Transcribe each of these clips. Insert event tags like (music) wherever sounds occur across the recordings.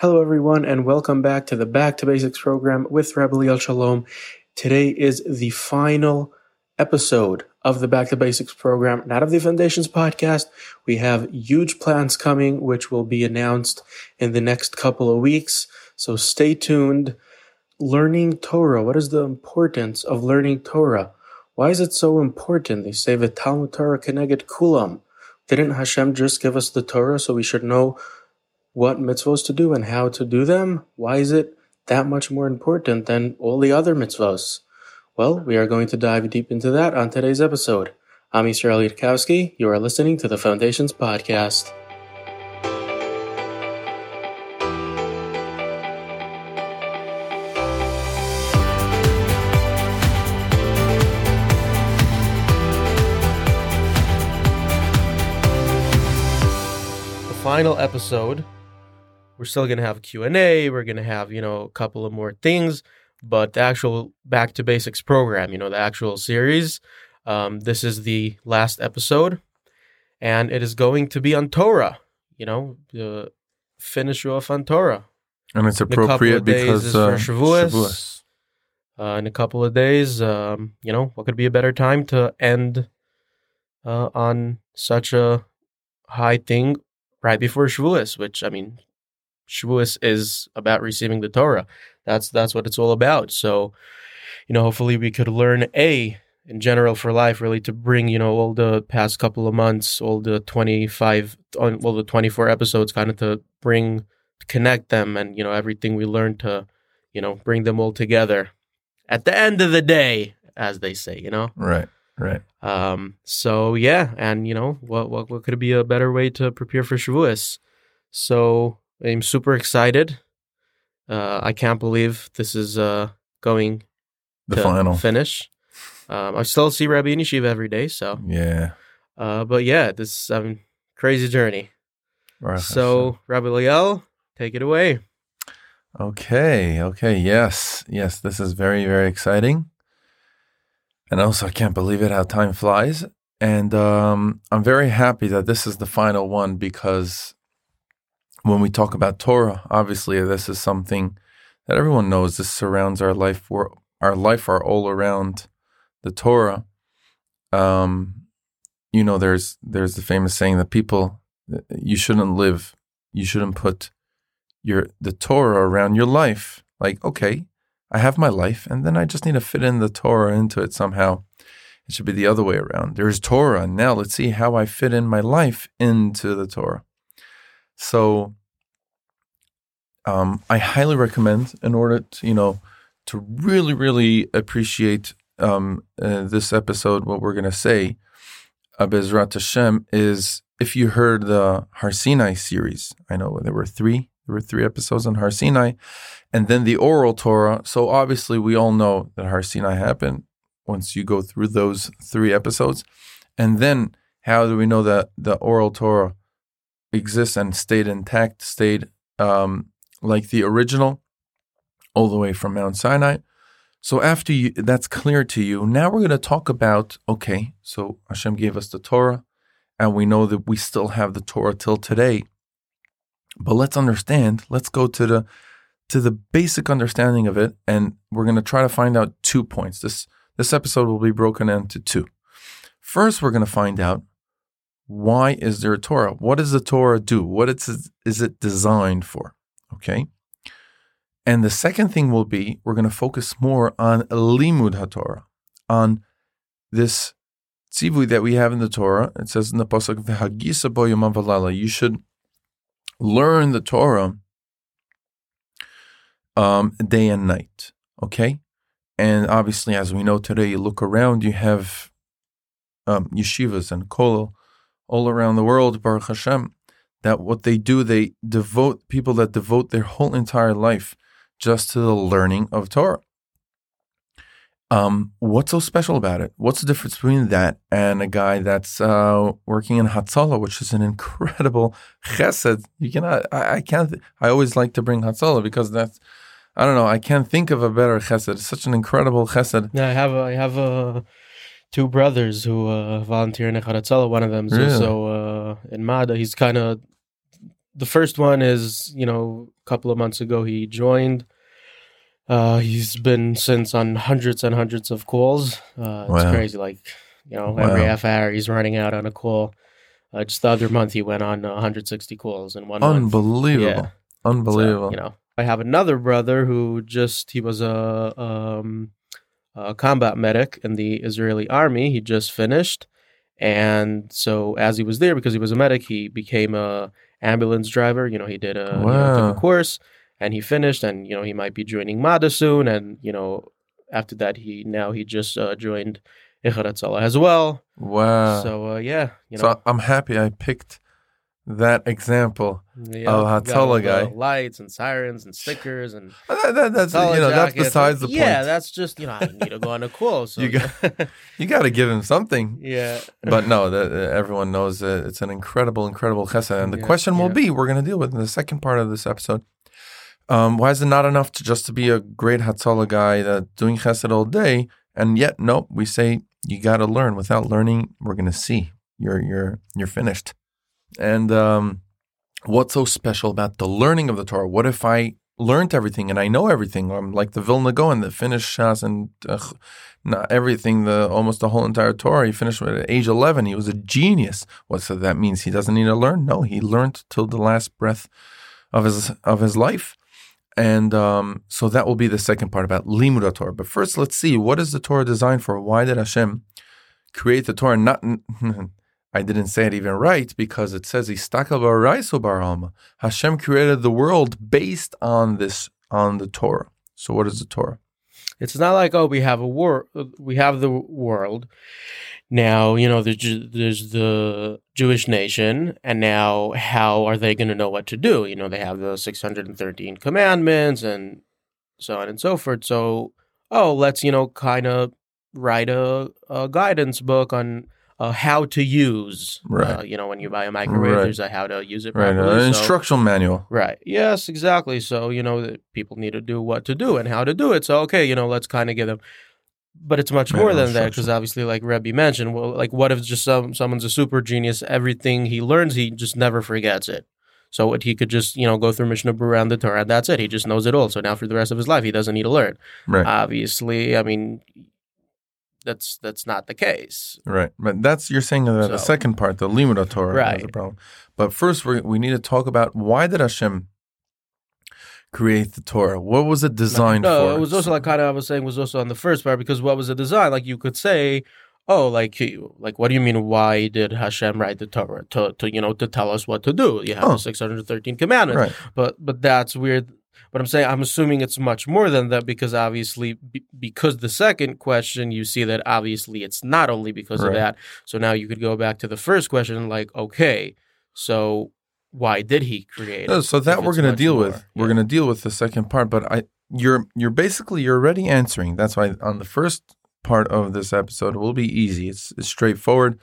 Hello, everyone, and welcome back to the Back to Basics program with Rabbi Liel Shalom. Today is the final episode of the Back to Basics program, not of the Foundations podcast. We have huge plans coming, which will be announced in the next couple of weeks. So stay tuned. Learning Torah. What is the importance of learning Torah? Why is it so important? They say the Talmud Torah Keneged Kulam. Didn't Hashem just give us the Torah so we should know what mitzvahs to do and how to do them? Why is it that much more important than all the other mitzvahs? Well, we are going to dive deep into that on today's episode. I'm Yisrael Yitkowski. You are listening to the Foundations Podcast. The final episode we're still going to have a q&a we're going to have you know a couple of more things but the actual back to basics program you know the actual series um, this is the last episode and it is going to be on torah you know the finish off on torah And it's In a couple appropriate because uh, Shavuos. Shavuos. uh, in a couple of days um, you know what could be a better time to end uh, on such a high thing right before Shavuos, which I mean Shavuos is about receiving the Torah. That's that's what it's all about. So, you know, hopefully we could learn a in general for life, really to bring you know all the past couple of months, all the twenty five, well the twenty four episodes, kind of to bring to connect them, and you know everything we learned to, you know, bring them all together. At the end of the day, as they say, you know. Right, right. Um, so yeah, and you know, what what what could be a better way to prepare for Shavuos? So I'm super excited. Uh, I can't believe this is uh going The to final. finish. Um, I still see Rabbi Yeshiva every day, so Yeah. uh, but yeah, this mean crazy journey. Baruch So Rabbi Liel, take it away. Okay, okay, yes, yes, this is very, very exciting. And also, I can't believe it how time flies. And um, I'm very happy that this is the final one because when we talk about Torah, obviously, this is something that everyone knows. This surrounds our life. We're, our life are all around the Torah. Um, you know, there's there's the famous saying that people you shouldn't live, you shouldn't put your the Torah around your life. Like, okay, I have my life, and then I just need to fit in the Torah into it somehow. It should be the other way around. There's Torah. Now let's see how I fit in my life into the Torah. So um, I highly recommend in order to, you know, to really, really appreciate um, uh, this episode, what we're going to say, uh, Hashem, is if you heard the Har Sinai series, I know there were three, there were three episodes on Har Sinai, and then the oral Torah. So obviously, we all know that Har Sinai happened once you go through those three episodes. And then, how do we know that the oral Torah exists and stayed intact, stayed um, like the original, all the way from Mount Sinai? So after you, that's clear to you, now we're going to talk about okay. So Hashem gave us the Torah, and we know that we still have the Torah till today. But let's understand. Let's go to the to the basic understanding of it, and we're going to try to find out two points. This this episode will be broken into two. First, we're going to find out why is there a Torah? What does the Torah do? What is it designed for? Okay. And the second thing will be we're going to focus more on limud haTorah, on this tzivui that we have in the Torah. It says in the pasuk v'hagisa bo. You should learn the Torah um, day and night. Okay, and obviously, as we know today, you look around, you have um, yeshivas and kollel all around the world. Baruch Hashem, that what they do, they devote people that devote their whole entire life just to the learning of Torah. Um, what's so special about it? What's the difference between that and a guy that's uh, working in Hatzalah, which is an incredible chesed? You cannot. I, I can't. I always like to bring Hatzalah because that's. I don't know. I can't think of a better chesed. It's such an incredible chesed. Yeah, I have a, I have uh, two brothers who uh, volunteer in Echad One of them is Really? also uh, in Mada. He's kind of the first one is you know a couple of months ago he joined. Uh, he's been since on hundreds and hundreds of calls. Uh, it's Wow. crazy. Like you know, every Wow. half hour he's running out on a call. Uh, just the other month he went on 160 calls in one month. Unbelievable. Yeah. So, Unbelievable. you know, I have another brother who just he was a, um, a combat medic in the Israeli army. He just finished, and so as he was there, because he was a medic, he became a ambulance driver. You know, he did a, you know, a course, and he finished, and you know, he might be joining MADA soon, and you know, after that, he now he just uh, joined Hatzalah as well. wow. So uh, yeah, you know. so I'm happy I picked that example. yeah, you Hatzalah guy. lights and sirens and stickers and That- that- that's you know that's besides the point. Yeah, that's just you know I need to go on a call. So (laughs) You got- you got to give him something. (laughs) yeah, But no, that, uh, everyone knows uh, it's an incredible, incredible chesed. And the Yeah, question will yeah. be, we're going to deal with in the second part of this episode. Um, why is it not enough to just to be a great Hatzalah guy that doing chesed all day? And yet, nope, we say you got to learn. Without learning, we're going to see you're you're you're finished. And um, what's so special about the learning of the Torah? What if I learned everything and I know everything? I'm like the Vilna Gaon that finished Shas and uh, not everything, the almost the whole entire Torah. He finished at age 11. He was a genius. What so that means he doesn't need to learn? No, he learned till the last breath of his of his life. And um, so that will be the second part about Limud Torah. But first, let's see what is the Torah designed for? Why did Hashem create the Torah? Not (laughs) I didn't say it even right because it says. Hashem created the world based on this on the Torah. So what is the Torah? it's not like oh we have a war we have the world now you know there's there's the Jewish nation and now how are they going to know what to do you know they have the 613 commandments and so on and so forth so oh let's you know kind of write a, a guidance book on uh, how to use Right. uh, you know when you buy a microwave Right. there's a how to use it Right, properly an so- instructional manual. Right. Yes, exactly. So, you know, that people need to do what to do and how to do it. So, okay, you know, let's kind of give them. But it's much Right, more than that because obviously, like Rebbe mentioned, well, like what if just some someone's a super genius? Everything he learns, he just never forgets it. So what he could just you know go through Mishnah Berurah and the Torah, and that's it. He just knows it all. So now for the rest of his life, he doesn't need to learn. Right. Obviously, I mean, that's that's not the case. Right, but that's you're saying that the second part, the limud Torah, is the problem. But first, we we need to talk about why did Hashem create the Torah? What was it designed no, for? it was also like kind of I was saying was also on the first part because what was the design? Like you could say, oh, like like what do you mean? Why did Hashem write the Torah to to you know to tell us what to do? You have Oh. the six hundred thirteen commandments, right. but but that's weird. But I'm saying I'm assuming it's much more than that because obviously be, because the second question you see that obviously it's not only because Right. of that. So now you could go back to the first question like okay, so why did he create? No, so that we're going to deal more? with. We're going to deal with the second part, but I you're you're basically you're already answering. That's why on the first part of this episode it will be easy. It's, it's straightforward.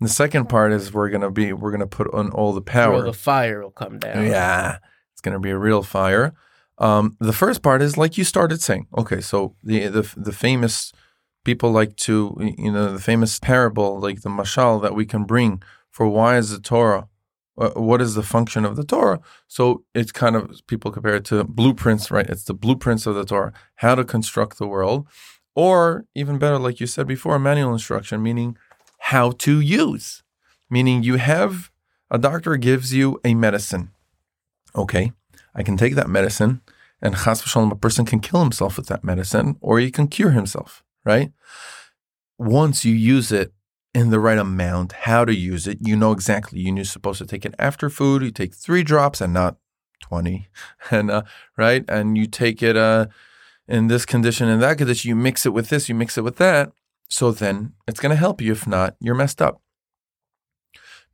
The second part is we're going to be we're going to put on all the Throw power. the fire will come down. Yeah, it's going to be a real fire. Um, the first part is like you started saying. Okay, so the the the famous people like to you know the famous parable like the mashal that we can bring for why is the Torah. uh, What is the function of the Torah? So it's kind of people compare it to blueprints, right? It's the blueprints of the Torah, how to construct the world, or even better, like you said before, manual instruction, meaning how to use. Meaning you have a doctor gives you a medicine. Okay, I can take that medicine and chas v'shalom, a person can kill himself with that medicine or he can cure himself, right? Once you use it in the right amount, how to use it, you know exactly. You're supposed to take it after food. You take three drops and not 20, (laughs) and uh, right? And you take it uh, in this condition and that condition. You mix it with this, you mix it with that. So then it's going to help you. If not, you're messed up.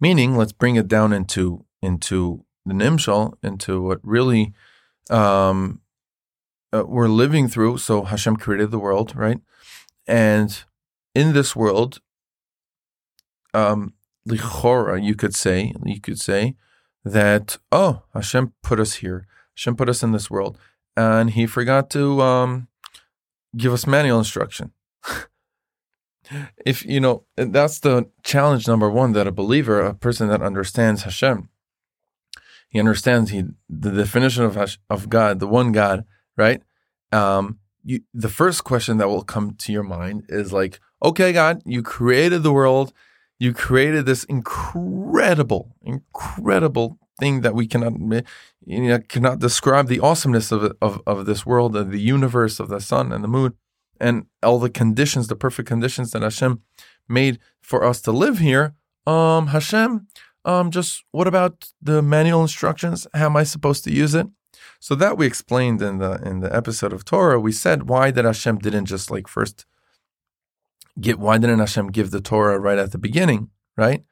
Meaning, let's bring it down into into the nimshal, into what really um, uh, we're living through. So Hashem created the world, right? And in this world, um, you could say, you could say that oh, Hashem put us here. Hashem put us in this world, and He forgot to um, give us manual instruction. (laughs) if you know, that's the challenge number one that a believer, a person that understands Hashem, he understands he the definition of Hash, of God, the one God, right? Um, you, the first question that will come to your mind is like, okay, God, you created the world, you created this incredible, incredible thing that we cannot you know, cannot describe the awesomeness of, of of this world, of the universe, of the sun and the moon, and all the conditions, the perfect conditions that Hashem made for us to live here. Um, Hashem, um, just what about the manual instructions? How am I supposed to use it? So that we explained in the in the episode of Torah. We said why did Hashem didn't just like first get why didn't Hashem give the Torah right at the beginning, right?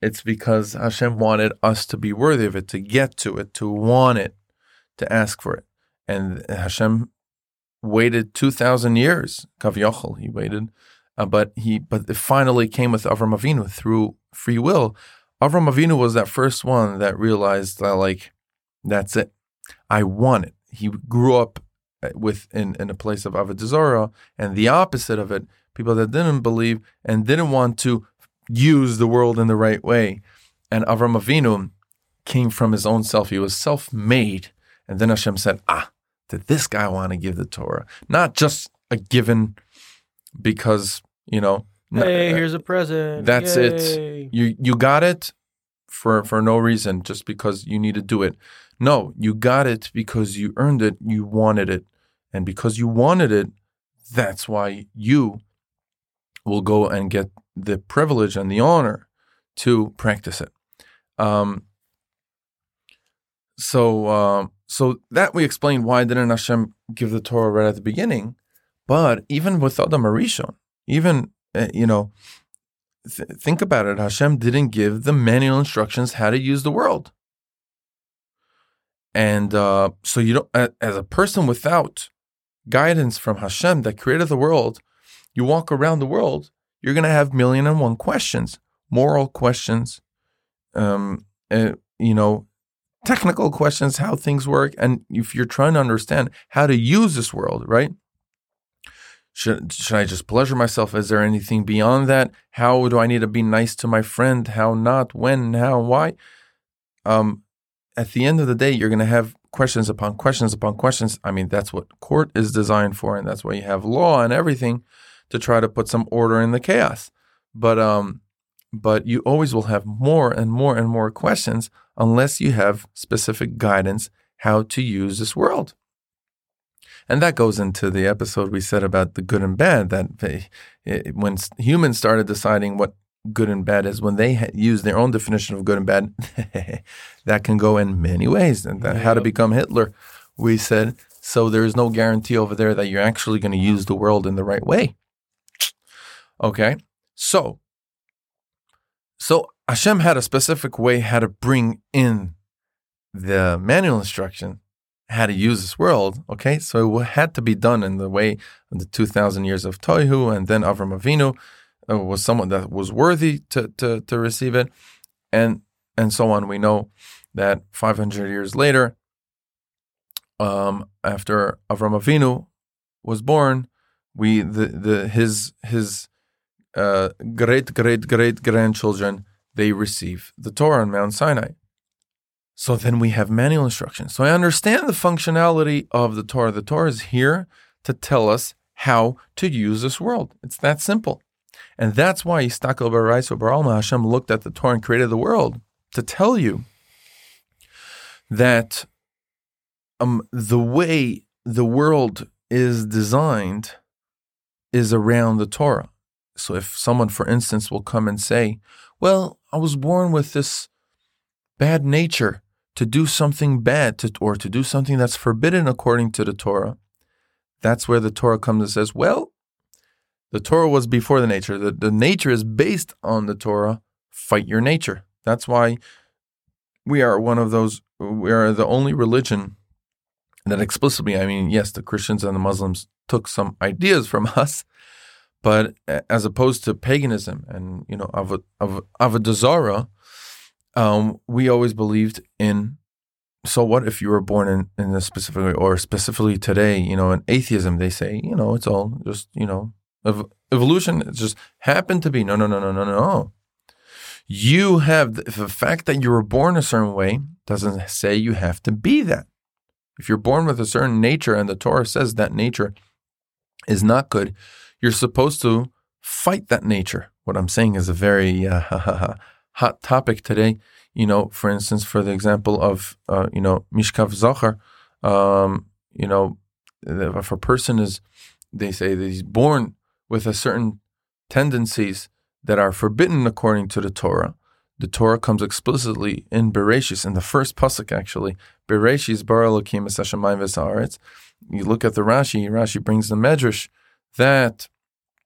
It's because Hashem wanted us to be worthy of it, to get to it, to want it, to ask for it. And Hashem waited 2,000 years, Kaviyachal, he waited. Uh, but he, but it finally came with Avram Avinu through free will. Avram Avinu was that first one that realized that, like, that's it. I want it. He grew up uh, with in, in a place of Avodah and the opposite of it, people that didn't believe and didn't want to use the world in the right way. And Avram Avinu came from his own self. He was self-made. And then Hashem said, ah, did this guy want to give the Torah? Not just a given because, you know, hey, here's a present. That's Yay. it. You you got it for for no reason, just because you need to do it. No, you got it because you earned it, you wanted it. And because you wanted it, that's why you will go and get the privilege and the honor to practice it. Um, so, uh, so that we explained why didn't Hashem give the Torah right at the beginning, but even without the Marishon, even uh, you know, th- think about it. Hashem didn't give the manual instructions how to use the world, and uh, so you don't. As a person without guidance from Hashem that created the world, you walk around the world you're going to have million and one questions, moral questions, um, uh, you know, technical questions, how things work, and if you're trying to understand how to use this world, right? Should should I just pleasure myself? Is there anything beyond that? How do I need to be nice to my friend? How not? When? How? Why? Um, at the end of the day, you're going to have questions upon questions upon questions. I mean, that's what court is designed for, and that's why you have law and everything to try to put some order in the chaos. But um, but you always will have more and more and more questions unless you have specific guidance how to use this world. And that goes into the episode we said about the good and bad. That they, it, when humans started deciding what good and bad is, when they use their own definition of good and bad, (laughs) that can go in many ways. And that, how to become Hitler, we said. So there is no guarantee over there that you're actually going to use the world in the right way. Okay. So, so Hashem had a specific way how to bring in the manual instruction, how to use this world. Okay. So it had to be done in the way of the 2000 years of Toihu and then Avram Avinu uh, was someone that was worthy to, to, to receive it. And, and so on. We know that 500 years later, um, after Avram Avinu was born, we the the his his uh, great great great grandchildren they receive the Torah on Mount Sinai. So then we have manual instructions. So I understand the functionality of the Torah. The Torah is here to tell us how to use this world. It's that simple. And that's why Istakel Baraiso Baralma Hashem looked at the Torah and created the world to tell you that um, the way the world is designed is around the Torah. So if someone, for instance, will come and say, Well, I was born with this bad nature to do something bad to, or to do something that's forbidden according to the Torah, that's where the Torah comes and says, Well, the Torah was before the nature. The, the nature is based on the Torah. Fight your nature. That's why we are one of those, we are the only religion that explicitly, I mean, yes, the Christians and the Muslims took some ideas from (laughs) us, but as opposed to paganism and you know of of avodah um, we always believed in. So what if you were born in in a specific way, or specifically today, you know, in atheism, they say, you know, it's all just you know, ev- evolution. It just happened to be. No, no, no, no, no, no. You have the, the fact that you were born a certain way doesn't say you have to be that. If you're born with a certain nature and the Torah says that nature is not good, you're supposed to fight that nature. What I'm saying is a very uh, (laughs) hot topic today. You know, for instance, for the example of uh, you know mishkav zachar, um, you know, if a person is, they say that he's born with a certain tendencies that are forbidden according to the Torah. The Torah comes explicitly in Bereshis, in the first pasuk actually. Bereshis bar Elokim esashamayim v'saaretz. You look at the Rashi. Rashi brings the Medrash that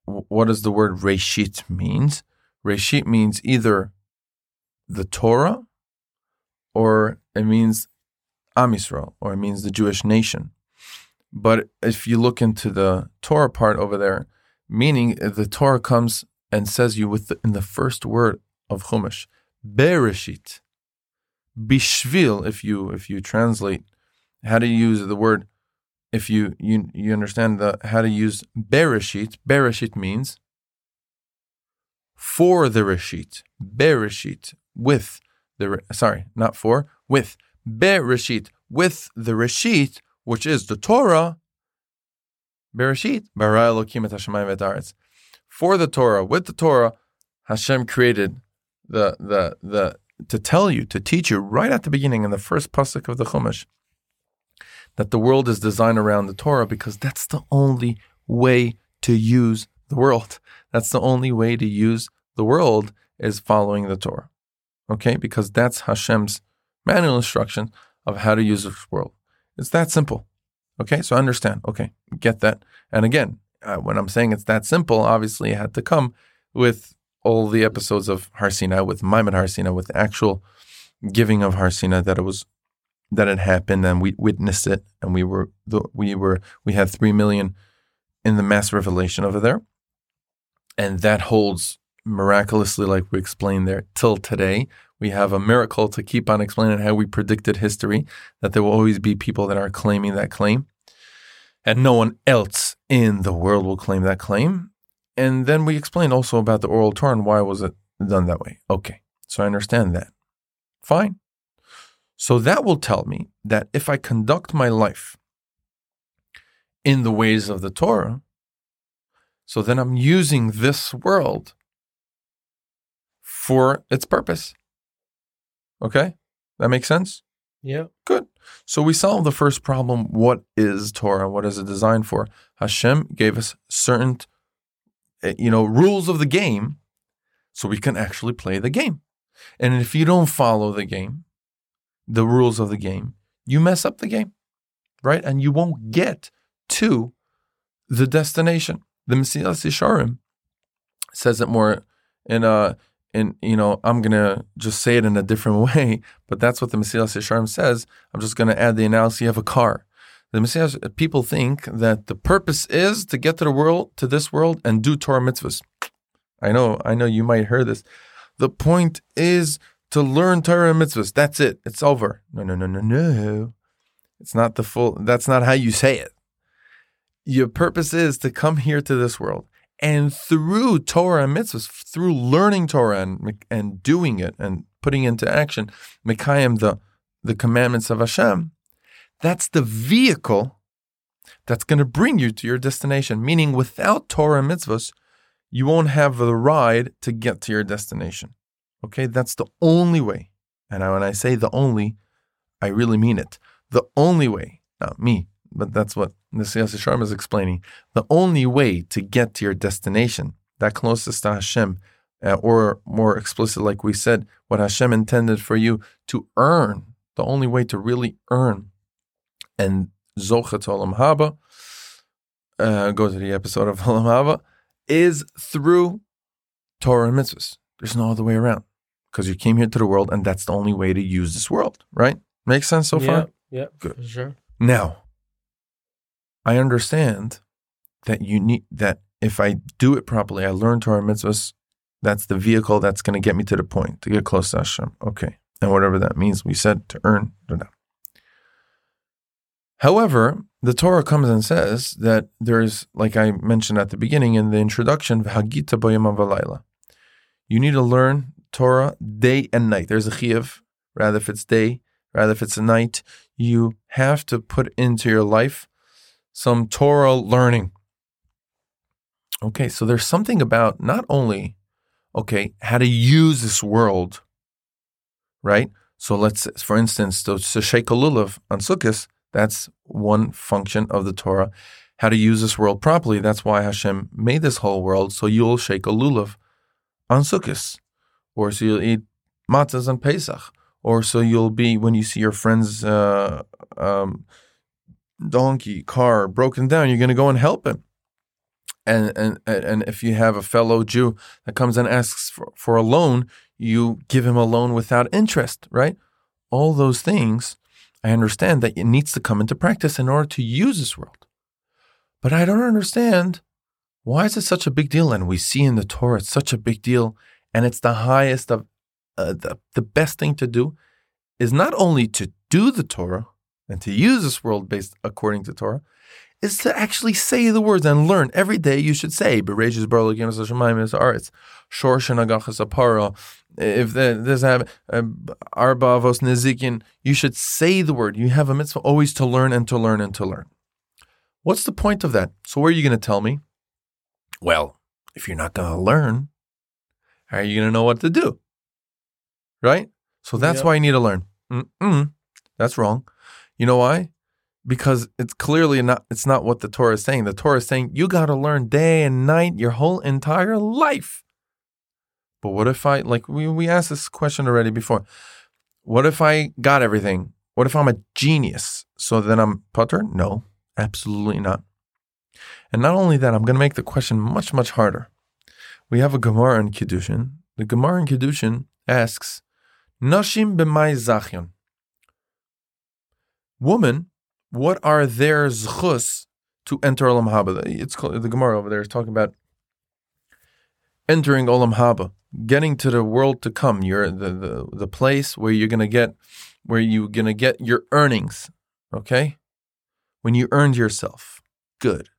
what does the word Reshit means? Reshit means either the Torah or it means Am Yisrael or it means the Jewish nation. But if you look into the Torah part over there, meaning the Torah comes and says you with the, in the first word of Chumash, Bereshit, Bishvil, if you if you translate how to use the word, if you you you understand the how to use Bereshit, Bereshit means for the Reshit, Bereshit, with the sorry, not for, with Bereshit, with the Reshit, which is the Torah. Bereshit, bara Elokim et Hashemayim v'etaretz. For the Torah, with the Torah, Hashem created the the the to tell you, to teach you right at the beginning in the first pasuk of the Chumash that the world is designed around the Torah because that's the only way to use the world. That's the only way to use the world is following the Torah. Okay? Because that's Hashem's manual instruction of how to use this world. It's that simple. Okay? So understand. Okay. Get that. And again, uh, when I'm saying it's that simple, obviously it had to come with all the episodes of Har Sinai, with Ma'amad Har Sinai, with actual giving of Har Sinai, that it was that it happened and we witnessed it and we were we were we had three million in the mass revelation over there. And that holds miraculously, like we explained there, till today. We have a miracle to keep on explaining how we predicted history, that there will always be people that are claiming that claim. And no one else in the world will claim that claim. And then we explain also about the oral Torah and why was it done that way. Okay, so I understand that. Fine. So that will tell me that if I conduct my life in the ways of the Torah, so then I'm using this world for its purpose. Okay? That makes sense? Yeah. Good. So we solved the first problem. What is Torah? What is it designed for? Hashem gave us certain, eh, you know, rules of the game so we can actually play the game. And if you don't follow the game, the rules of the game, you mess up the game, right? And you won't get to the destination. The Mesilas Yesharim says it more in a in you know I'm gonna just say it in a different (laughs) way, but that's what the Mesilas Yesharim says. I'm just gonna add the analogy of a car. The Messiah people think that the purpose is to get to the world to this world and do Torah mitzvahs. I know, I know you might hear this. The point is to learn Torah and mitzvahs. That's it. It's over. No, no, no, no, no. It's not the full, that's not how you say it. Your purpose is to come here to this world. And through Torah and mitzvahs, through learning Torah and, and doing it and putting into action, Mekayim, the, the commandments of Hashem, that's the vehicle that's going to bring you to your destination. Meaning, without Torah and mitzvahs, you won't have the ride to get to your destination. Okay, that's the only way. And when I say the only, I really mean it. The only way, not me, but that's what Mesilas Yesharim is explaining. The only way to get to your destination, that closest to Hashem, uh, or more explicit, like we said, what Hashem intended for you to earn, the only way to really earn and Zochet Olam Haba, uh, go to the episode of (laughs) Olam Haba, is through Torah and mitzvahs. There's no other way around because you came here to the world and that's the only way to use this world, right? Makes sense so far. yeah, far? Yeah, Good. sure. Now, I understand that you need that if I do it properly, I learn Torah mitzvahs, that's the vehicle that's going to get me to the point, to get close to Hashem. Okay. And whatever that means, we said to earn. However, the Torah comes and says that there is, like I mentioned at the beginning in the introduction, you need to learn Torah day and night. There's a chiyuv, rather if it's day, rather if it's a night. You have to put into your life some Torah learning. Okay, so there's something about not only, okay, how to use this world, right? So let's, for instance, the Sheshek Lulav on Sukkot, that's one function of the Torah. How to use this world properly. That's why Hashem made this whole world. So you'll shake a lulav on Sukkot, or so you'll eat matzahs on Pesach, or so you'll be when you see your friend's uh, um, donkey, car broken down, you're going to go and help him. And, and and if you have a fellow Jew that comes and asks for, for a loan, you give him a loan without interest, right? All those things, I understand that it needs to come into practice in order to use this world. But I don't understand why is it such a big deal? And we see in the Torah it's such a big deal, and it's the highest of uh, the the best thing to do is not only to do the Torah and to use this world based according to Torah, is to actually say the words and learn. Every day you should say, Bereshis Barla Gimas Hashemayim is Aretz, Shorsh and Aparo. If there's have uh, Arba Avos Nezikin, you should say the word. You have a mitzvah always to learn and to learn and to learn. What's the point of that? So, where are you going to tell me? Well, if you're not going to learn, how are you going to know what to do? Right? So that's why you need to learn. Mm-mm, that's wrong. You know why? because it's clearly not it's not what the Torah is saying. The Torah is saying you got to learn day and night your whole entire life. But what if I like we we asked this question already before. What if I got everything? What if I'm a genius? So then I'm putter? No, absolutely not. And not only that, I'm going to make the question much much harder. We have a Gemara in Kiddushin. The Gemara in Kiddushin asks, "Nashim b'may zachyon." Woman what are their zchus to enter Olam Haba? It's called, the Gemara over there is talking about entering Olam Haba, getting to the world to come. You're the, the, the place where you're gonna get where you're gonna get your earnings. Okay? When you earned yourself. Good.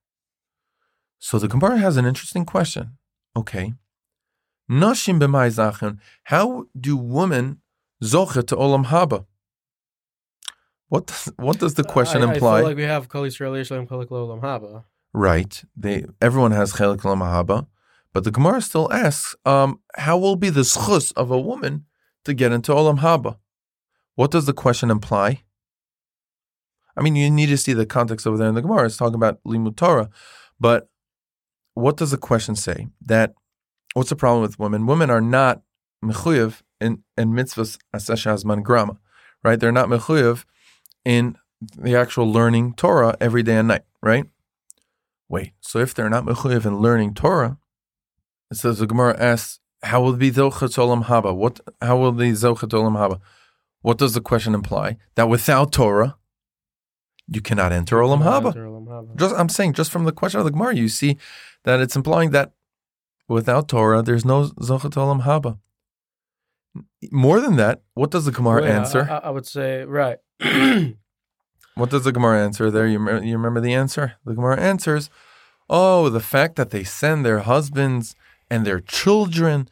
So the Gemara has an interesting question. Okay. Nashim b'may How do women zocha to Olam Haba? What does, what does the question I, imply? I feel like we have Kol Yisrael Yisrael Kol Olam Haba. Right. They everyone has Chelik Olam Haba, but the Gemara still asks, um, how will be the schus of a woman to get into Olam Haba? What does the question imply? I mean, you need to see the context over there in the Gemara. It's talking about limud Torah, but what does the question say? That what's the problem with women? Women are not mechuyev in in mitzvahs aseshazman grama, right? They're not mechuyev in the actual learning Torah every day and night, right? Wait, so if they're not mechuyev in learning Torah, it says the Gemara asks, how will be zochet olam haba? What? How will be zochet olam haba? What does the question imply? That without Torah, you cannot enter olam haba. Just I'm saying, just from the question of the Gemara, you see that it's implying that without Torah, there's no zochet olam haba. More than that, what does the Gemara well, yeah, answer? I, I, would say right. (clears throat) what does the Gemara answer there? You, you remember the answer? The Gemara answers, oh, the fact that they send their husbands and their children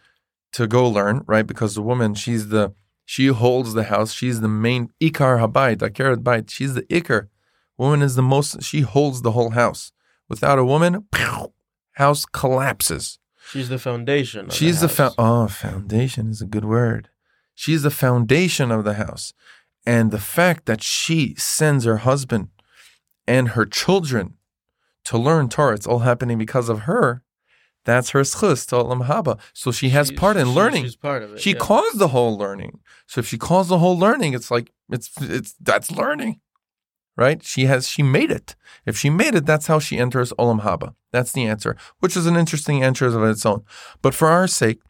to go learn, right? Because the woman, she's the she holds the house. She's the main ikar habayit, akeret bayit. She's the ikar. Woman is the most. She holds the whole house. Without a woman, (sniffs) house collapses. She's the foundation. She's the, the fo- oh, foundation is a good word. She's the foundation of the house. And the fact that she sends her husband and her children to learn Torah, it's all happening because of her. That's her schus to Olam Haba. So she has she, part in she, learning. She's part of it. She yeah. caused the whole learning. So if she caused the whole learning, it's like it's it's that's learning, right? She has she made it. If she made it, that's how she enters Olam Haba. That's the answer, which is an interesting answer of its own. But for our sake,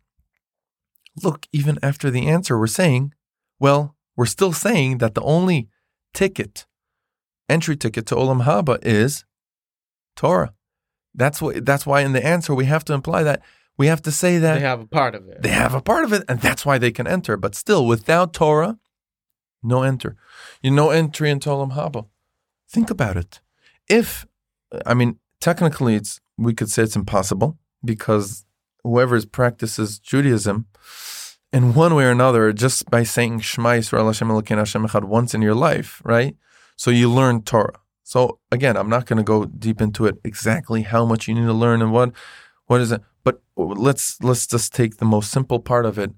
look, even after the answer, we're saying, well, we're still saying that the only ticket, entry ticket to Olam Haba is Torah. That's what. That's why in the answer we have to imply that we have to say that they have a part of it. They have a part of it, and that's why they can enter. But still, without Torah, no enter. You no entry into Olam Haba. Think about it. If I mean, technically, it's we could say it's impossible because whoever practices Judaism in one way or another, just by saying Shema Yisrael Hashem Elokeinu Hashem Echad once in your life, right? So you learn Torah. So again, I'm not going to go deep into it exactly how much you need to learn and what what is it. But let's let's just take the most simple part of it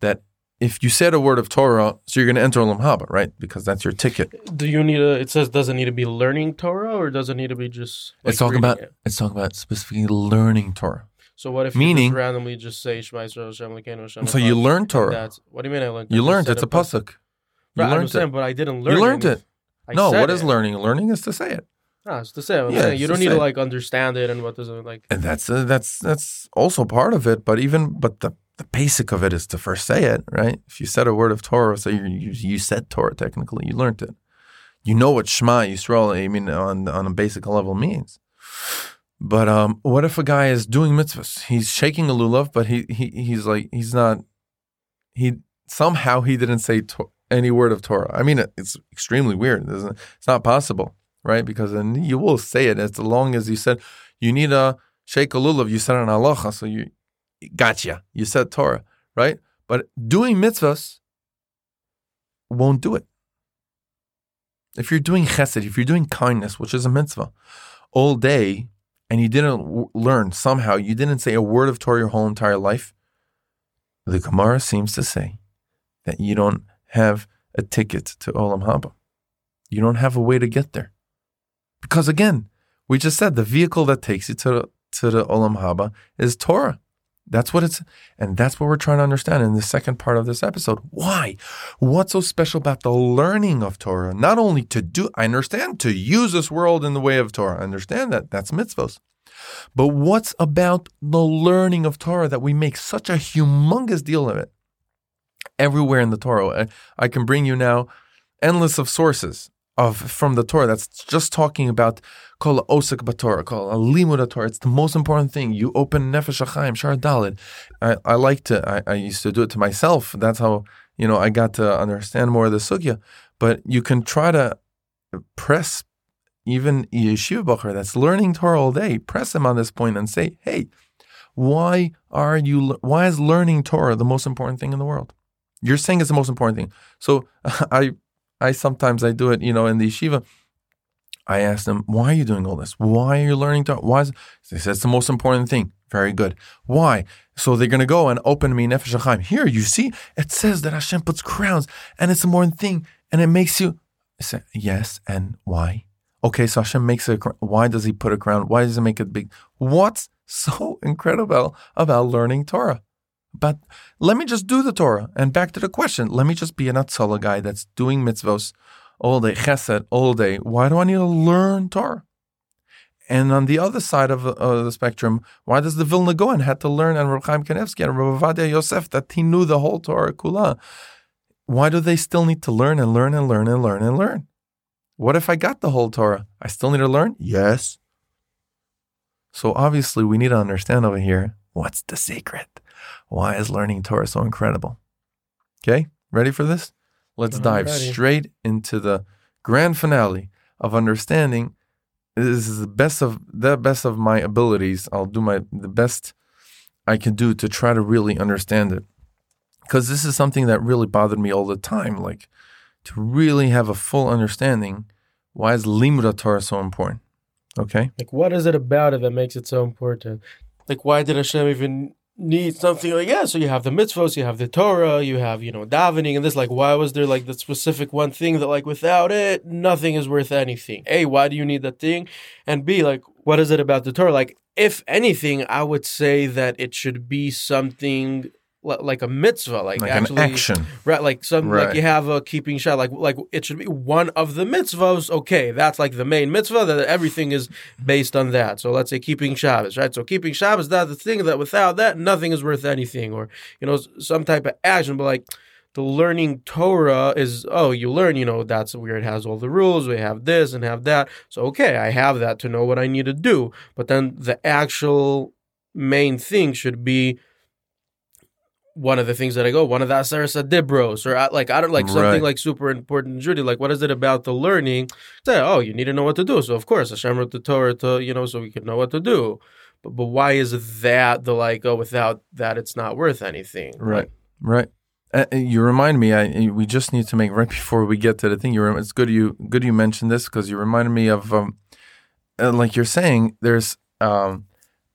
that if you said a word of Torah, so you're going to enter Olam Haba, right? Because that's your ticket. Do you need a? It says does it need to be learning Torah or does it need to be just? Like, it's talking about it? it's talking about specifically learning Torah. So what if meaning you just randomly just say Shema Yisrael Hashem Lekeinu Hashem? So you learned Torah. That's what do you mean? I learned. You learned. It's a pasuk. You right, learned it, but I didn't learn. It. You learned it. it. no, what is learning? Learning is to say it. Ah, it's to say. I'm yeah, you don't need to like understand it and what does it like. And that's uh, that's that's also part of it. But even but the the basic of it is to first say it, right? If you said a word of Torah, so you you, you said Torah technically, you learned it. You know what Shema Yisrael, I mean, on on a basic level means. But um, what if a guy is doing mitzvahs? He's shaking a lulav, but he he he's like he's not. He somehow he didn't say to, any word of Torah. I mean, it's extremely weird. It's not possible, right? Because then you will say it as long as you said you need a shake a lulav. You said an halacha, so you gotcha. You said Torah, right? But doing mitzvahs won't do it. If you're doing chesed, if you're doing kindness, which is a mitzvah, all day, and you didn't w- learn somehow, you didn't say a word of Torah your whole entire life, the Gemara seems to say that you don't have a ticket to Olam Haba. You don't have a way to get there. Because again, we just said the vehicle that takes you to, to the Olam Haba is Torah. That's what it's, and that's what we're trying to understand in the second part of this episode. Why? What's so special about the learning of Torah? Not only to do, I understand to use this world in the way of Torah. I understand that. That's mitzvos. But what's about the learning of Torah that we make such a humongous deal of it? Everywhere in the Torah, I, I can bring you now endless of sources of from the Torah that's just talking about kol osik batorah, kol limud Torah. It's the most important thing. You open Nefesh HaChaim shar dalid. I, I like to. I, I used to do it to myself. That's how you know I got to understand more of the sugya. But you can try to press even yeshiva bacher that's learning Torah all day. Press him on this point and say, hey. Why are you? Why is learning Torah the most important thing in the world? You're saying it's the most important thing. So (laughs) I I sometimes I do it, you know, in the yeshiva. I ask them, why are you doing all this? Why are you learning Torah? Why is they said it's the most important thing. Very good. Why? So they're gonna go and open me Nefesh Chaim. Here, you see, it says that Hashem puts crowns, and it's a important thing, and it makes you. I say yes, and why? Okay, so Hashem makes a. crown. Why does He put a crown? Why does He make it big? What's so (laughs) incredible about learning Torah? But let me just do the Torah. And back to the question, let me just be an Hatzalah guy that's doing mitzvos all day, chesed all day. Why do I need to learn Torah? And on the other side of the spectrum, why does the Vilna Gaon had to learn and Rav Chaim Kanevsky and Rav Ovadia Yosef that he knew the whole Torah kula? Why do they still need to learn and learn and learn and learn and learn? What if I got the whole Torah? I still need to learn? Yes. So obviously, we need to understand over here what's the secret. Why is learning Torah so incredible? Okay, ready for this? Let's I'm dive ready. straight into the grand finale of understanding. This is the best of the best of my abilities. I'll do my the best I can do to try to really understand it. Because this is something that really bothered me all the time. Like to really have a full understanding. Why is Limud Torah so important? Okay. Like what is it about it that makes it so important? Like why did Hashem even need something like yeah so you have the mitzvos you have the torah you have you know davening and this like why was there like the specific one thing that like without it nothing is worth anything? A why do you need that thing? And b like what is it about the torah? Like if anything i would say that it should be something like a mitzvah, like, like actually, an action, right? Like some, right. like you have a keeping shah, like like it should be one of the mitzvahs. Okay, that's like the main mitzvah. That everything is based on that. So let's say keeping Shabbos, right? So keeping Shabbos, that's the thing that without that, nothing is worth anything, or you know, some type of action. But like the learning Torah is, oh, you learn, you know, that's where it has all the rules. We have this and have that. So okay, I have that to know what I need to do. But then the actual main thing should be one of the things that I go, one of the Aseres Dibros, or like I don't like something right. like super important Judy. Like, what is it about the learning? Say, oh, you need to know what to do. So of course, Hashem wrote the Torah to you know, so we could know what to do. But but why is that the like? Oh, without that, it's not worth anything. Right. Right. Uh, uh, you remind me. I we just need to make right before we get to the thing. You rem- it's good you good you mentioned this because you reminded me of um, uh, like you're saying. There's um,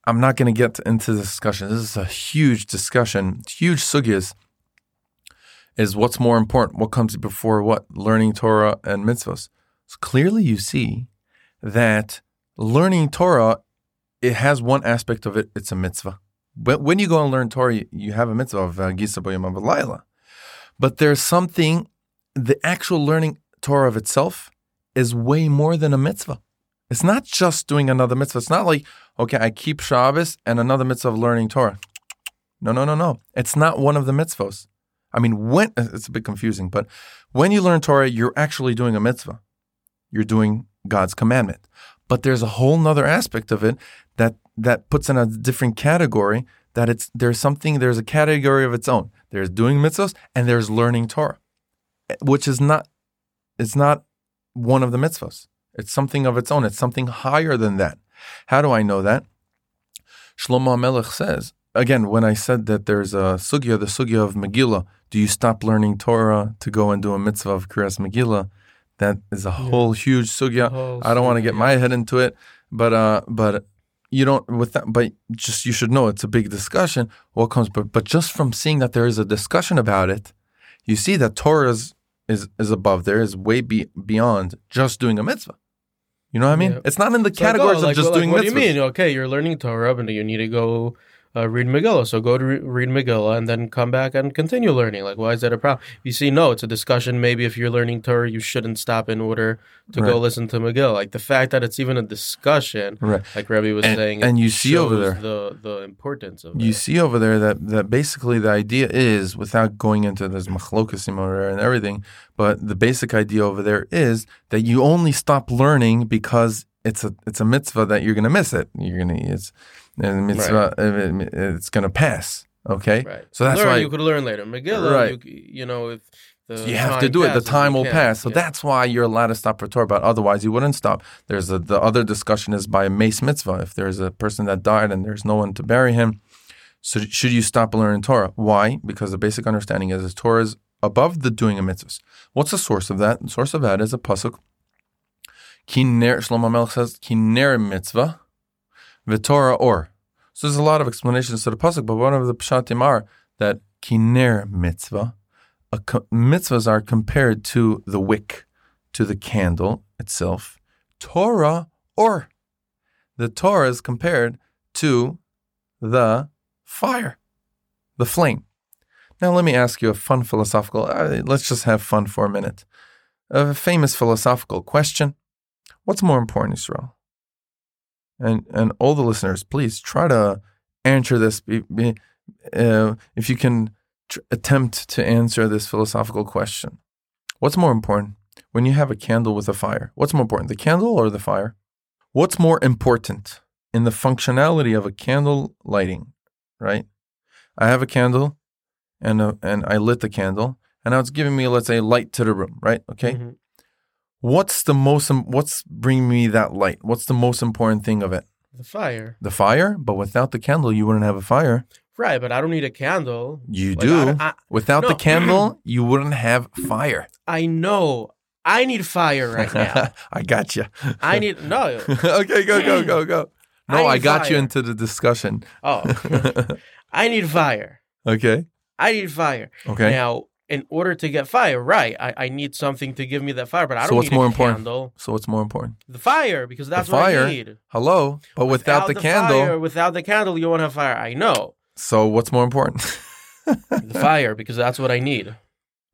I'm not going to get into this discussion. This is a huge discussion, huge sugyas. Is what's more important? What comes before what? Learning Torah and mitzvahs. So clearly, you see that learning Torah it has one aspect of it. It's a mitzvah. But when you go and learn Torah, you have a mitzvah of uh, Gisa Laila. But there's something, the actual learning Torah of itself is way more than a mitzvah. It's not just doing another mitzvah. It's not like, okay, I keep Shabbos and another mitzvah of learning Torah. No, no, no, no. It's not one of the mitzvahs. I mean, when uh, it's a bit confusing, but when you learn Torah, you're actually doing a mitzvah. You're doing God's commandment. But there's a whole nother aspect of it that that puts in a different category. That it's there's something there's a category of its own. There's doing mitzvahs and there's learning Torah, eh, which is not it's not one of the mitzvahs. It's something of its own. It's something higher than that. How do I know that? Shlomo Melech says again when I said that there's a sugya, the sugya of Megillah. Do you stop learning Torah to go and do a mitzvah of Kriyas Megillah? That is a yeah. whole huge sugya. Whole I don't want to get my head into it, but uh, but you don't with that. But just you should know it's a big discussion. What comes, but but just from seeing that there is a discussion about it, you see that Torah is is, is above there, is way be, beyond just doing a mitzvah. You know what I mean? Yeah. It's not in the categories like, oh, of just doing. What mitzvahs. do you mean? Okay, you're learning Torah, and you need to go uh, read Megillah. So go to re- read Megillah and then come back and continue learning. Like, why is that a problem? You see, no, it's a discussion. Maybe if you're learning Torah, you shouldn't stop in order to right. go listen to Megillah. Like the fact that it's even a discussion, right. like Rebbe was and, saying, and you see over there the the importance of it. you see over there that that basically the idea is without going into this machlokasim and everything, but the basic idea over there is that you only stop learning because it's a it's a mitzvah that you're gonna miss it. You're gonna it's and mitzvah, right. it's going to pass. Okay, right. so that's learn, why you could learn later. Megillah, right? You, you know, if so you have to do it. The time will pass. So yeah. that's why you're allowed to stop for Torah. But otherwise, you wouldn't stop. There's a, the other discussion is by a meis mitzvah. If there's a person that died and there's no one to bury him, so should you stop learning Torah? Why? Because the basic understanding is, is Torah is above the doing of mitzvahs. What's the source of that? The source of that is a pasuk. Kiner Shlomo Melech says Kiner mitzvah, v'Torah or. So there's a lot of explanations to the pasuk, but one of the pshatim are that kiner mitzvah, co- mitzvahs are compared to the wick, to the candle itself. Torah or the Torah is compared to the fire, the flame. Now let me ask you a fun philosophical. Uh, let's just have fun for a minute. A famous philosophical question: What's more important, Israel? And and all the listeners, please try to answer this. Be, be, uh, if you can tr- attempt to answer this philosophical question, what's more important when you have a candle with a fire? What's more important, the candle or the fire? What's more important in the functionality of a candle lighting? Right, I have a candle, and a, and I lit the candle, and now it's giving me let's say light to the room. Right, okay. Mm-hmm What's the most? What's bringing me that light? What's the most important thing of it? The fire. The fire, but without the candle, you wouldn't have a fire. Right, but I don't need a candle. You like, do. I, I, without no. the candle, you wouldn't have fire. I know. I need fire right now. (laughs) I got you. I need no. (laughs) okay, go go go go. (clears throat) No, I, I got fire. you into the discussion. Oh, (laughs) I need fire. Okay. I need fire. Okay. Now, in order to get fire, right? I, I need something to give me that fire, but I so don't So what's need more important? candle. So what's more important? The fire, because that's the fire, what I need. Hello, but without, without the, the, candle, fire, without the candle, you won't have fire. I know. So what's more important? the fire, because that's what I need.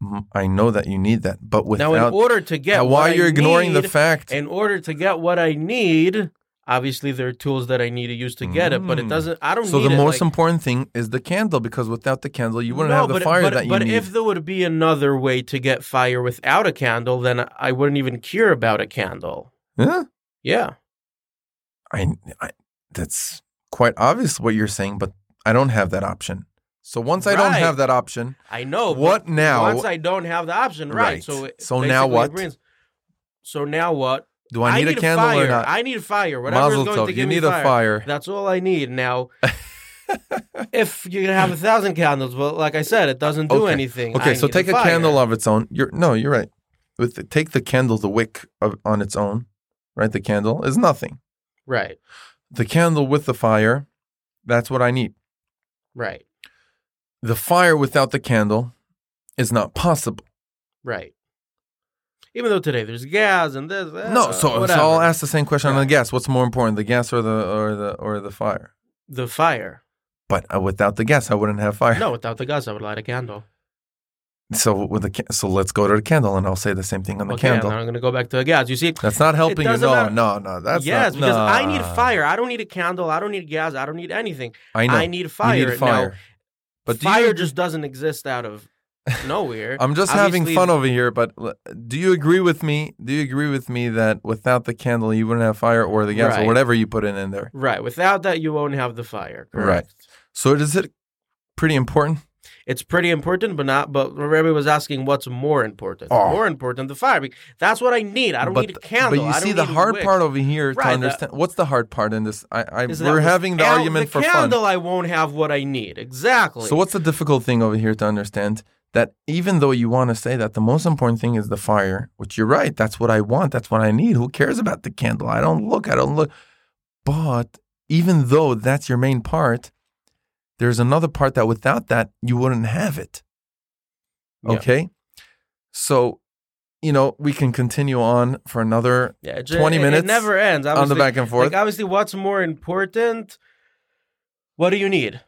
Mm, I know that you need that, but without now, in order to get why you're ignoring need, the fact, in order to get what I need, obviously there are tools that I need to use to get mm. it, but it mm. doesn't. I don't. So the most like, important thing is the candle because without the candle, you wouldn't no, have the but, fire but, that you but need. But if there would be another way to get fire without a candle, then I wouldn't even care about a candle. Yeah. Yeah. I, I that's quite obvious what you're saying, but I don't have that option. So once right. I don't have that option, I know. What now? Once I don't have the option, right? right. So so now what? Brings, so now what? Do I need, I need a candle fire. or not? I need a fire. Whatever is going tov. to give you need fire. a fire. That's all I need. Now, (laughs) if you're gonna have a thousand candles, well, like I said, it doesn't do Okay. anything. Okay, I so take a fire. candle of its own. You're no, you're right. With the, take the candle, the wick of, on its own, right? The candle is nothing. Right, The candle with the fire, that's what I need. right, The fire without the candle is not possible. right. Even though today there's gas and this, eh, no, so, so. I'll ask the same question on the gas. What's more important, the gas or the or the or the fire? the fire. But uh, without the gas, I wouldn't have fire. No, without the gas, I would light a candle. So with the so let's go to the candle, and I'll say the same thing on the okay, candle. I'm going to go back to the gas. You see, That's not helping you. No, matter. no, no. That's yes, not, because I need fire. I don't need a candle. I don't need gas. I don't need anything. I know. I need fire. You need fire. Now, but fire you, just doesn't exist out of nowhere. I'm just having fun over here, but do you agree with me? Do you agree with me that without the candle, you wouldn't have fire or the gas or whatever you put in in there? Right. Without that, you won't have the fire. Right. So is it pretty important? It's pretty important, but not. But Rebbe was asking, what's more important? Oh. More important, the fire. That's what I need. I don't but, need a candle. But you see, the hard part over here Right, to understand. what's the hard part in this? I, I we're having the argument the for candle, fun. I won't have what I need. Exactly. So what's the difficult thing over here to understand? That even though you want to say that the most important thing is the fire, which you're right, that's what I want, that's what I need. Who cares about the candle? I don't look, I don't look. But even though that's your main part, there's another part that without that you wouldn't have it. Yeah. Okay? So, you know, we can continue on for another Yeah, it, 20 minutes It never ends. on the back and forth. Like obviously, what's more important? What do you need?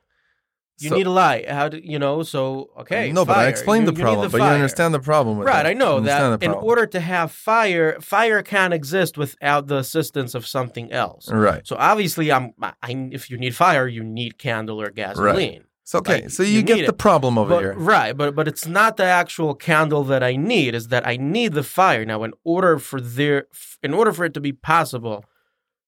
You So- need a lie. How do you know? So okay. no, but I explained You- the you need problem, but you understand the problem with Right. I know You that the in order to have fire, fire can't exist without the assistance of something else. Right. So obviously, I'm. I, if you need fire, you need candle or gasoline. It's okay. Like, so you, you get the problem over But, here. right, but but it's not the actual candle that I need. Is that I need the fire now in order for there, in order for it to be possible,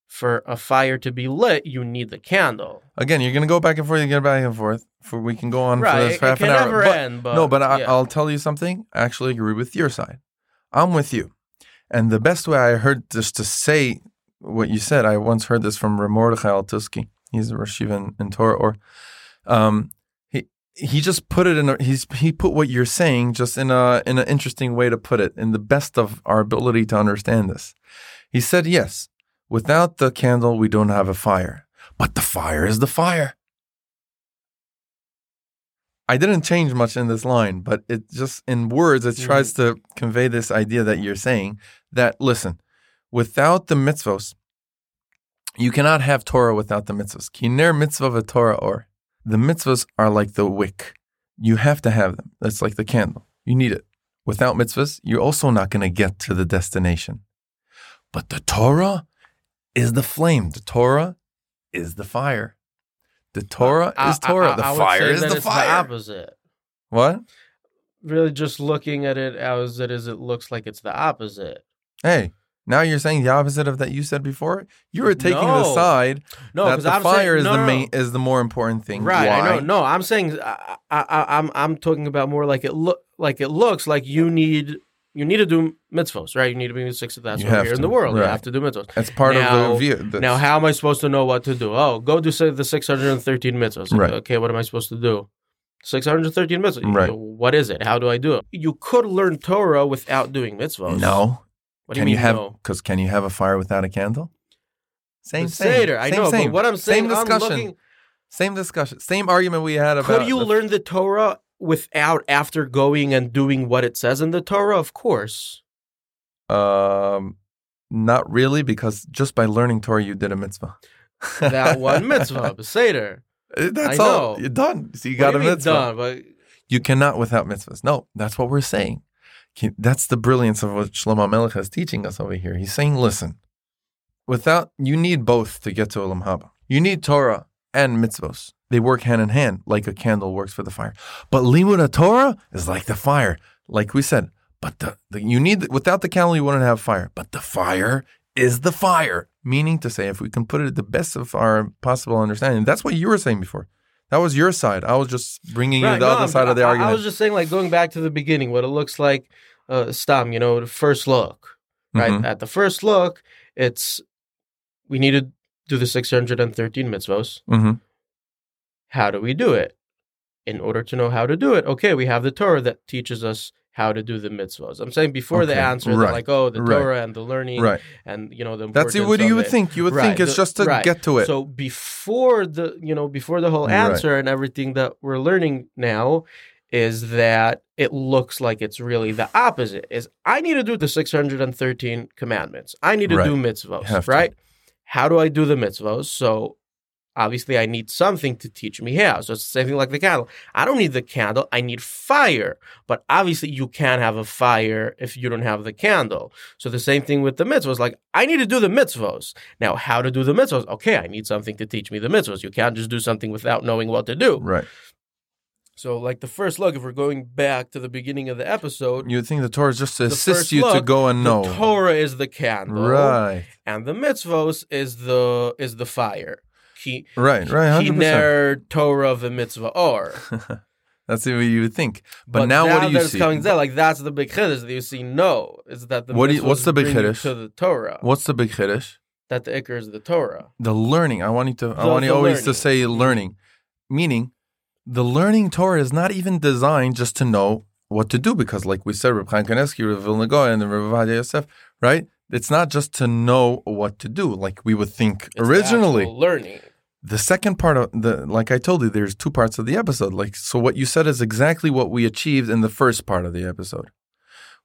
for a fire to be lit, you need the candle. Again, you're gonna go back and forth. You get back and forth. For we can go on right, for this it, for half an hour. never But- end. But no, but I, yeah. I'll tell you something. I actually agree with your side. I'm with you. And the best way I heard just to say what you said, I once heard this from Mordechai Altuski. He's a Rosh in, in Torah. Or um, he he just put it in. A, he's he put what you're saying just in a in an interesting way to put it, in the best of our ability to understand this. He said, "Yes, without the candle, we don't have a fire, but the fire is the fire." I didn't change much in this line, but it just in words it mm-hmm. tries to convey this idea that you're saying that listen, without the mitzvos, you cannot have Torah without the mitzvos. Kiner mitzvah v'Torah or the mitzvahs are like the wick. You have to have them. That's like the candle. You need it. Without mitzvahs, you're also not going to get to the destination. But the Torah is the flame. The Torah is the fire. The Torah I- is Torah. I- the I would fire is the fire. The opposite. what? Really, just looking at it as it is, it looks like it's the opposite. Hey, now you're saying the opposite of that you said before. You were taking the side No, that because the I'm fire saying, is no, the no, no. main is the more important thing. Right, Why? I know. No, I'm saying I, I, I, I'm I'm talking about more like it look like it looks like you need you need to do mitzvos, right? You need to be six of that You over have here in the world. You have to do mitzvos. That's part Now- of the view. That's- Now, how am I supposed to know what to do? Oh, go do say the 613 mitzvos. Right. Okay, what am I supposed to do? 613 mitzvos. Right. What is it? How do I do it? You could learn Torah without doing mitzvos. no. What do can you you, mean have? no? Because can you have a fire without a candle? Same, The same. Seder, I same, know, same. but what I'm saying, same I'm discussion. looking- Same discussion. Same argument we had about. Could you the- learn the Torah without after going and doing what it says in the Torah? Of course. Um, not really, because just by learning Torah, you did a mitzvah. That one mitzvah, (laughs) Seder. That's I all. know. You're done. So you What got a mitzvah. done? But You cannot without mitzvahs. No, that's what we're saying. That's the brilliance of what Shlomo Melech is teaching us over here. He's saying, listen, without you need both to get to Olam Haba. You need Torah and mitzvos. They work hand in hand, like a candle works for the fire. But limud Torah is like the fire, like we said. But the, the you need without the candle, you wouldn't have fire. But the fire is the fire. Meaning to say, if we can put it at the best of our possible understanding, that's what you were saying before. That was your side. I was just bringing you the no, other I'm- side of the I- argument. I was just saying, like going back to the beginning, what it looks like, uh, Stam, you know, the first look, right? Mhm. At the first look, it's we need to do the 613 mitzvos. hmm how do we do it? In order to know how to do it, okay, we have the Torah that teaches us how to do the mitzvahs. I'm saying before the Okay, answer, they're right, like, oh, the right. Torah and the learning Right. and you know the That's importance what you would it. think. You would Right, think it's the- just to right. get to it. So before the you know before the whole Right. answer and everything that we're learning now is that it looks like it's really the opposite. Is I need to do the 613 commandments. I need to Right. do mitzvahs, have to. How do I do the mitzvahs? So obviously I need something to teach me how. So it's the same thing like the candle. I don't need the candle, I need fire. But obviously you can't have a fire if you don't have the candle. So the same thing with the mitzvahs. Like I need to do the mitzvahs. Now, how to do the mitzvahs? Okay, I need something to teach me the mitzvahs. You can't just do something without knowing what to do. right. So, like the first look, if we're going back to the beginning of the episode, You would think the Torah is just to assist you to go and know. the Torah is the candle, Right. and the mitzvahs is the is the fire. Ki, Right. Right. 100%. Kiner Torah v'mitzvah or. (laughs) That's what you would think. But, now, what do you see? coming down, like that's the big chiddush that you see. No, is that the What you- what's the big chiddush? to the Torah? What's the big chiddush? That the ikar is the Torah. The learning. I want you to. I want you the always to say learning, meaning the learning Torah is not even designed just to know what to do because, like we said, Reb Chaim Kanievsky, Reb Vilna and Reb Ovadia Yosef, right? It's not just to know what to do, like we would think It's originally. actual learning. the second part of the like I told you, there's two parts of the episode. Like so what you said is exactly what we achieved in the first part of the episode.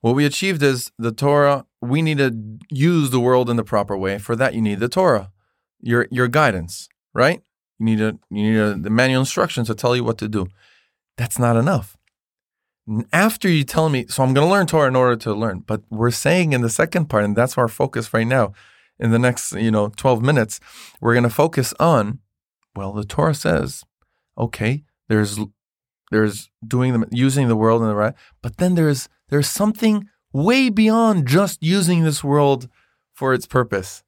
What we achieved is the Torah, we need to use the world in the proper way. For that you need the Torah. Your your guidance, right? You need a you need a, the manual instructions to tell you what to do. That's not enough. After you tell me, so I'm going to learn Torah in order to learn. But we're saying in the second part, and that's our focus right now. In the next, you know, 12 minutes, we're going to focus on well, the Torah says, okay, there's there's doing the using the world in the right, but then there's there's something way beyond just using this world for its purpose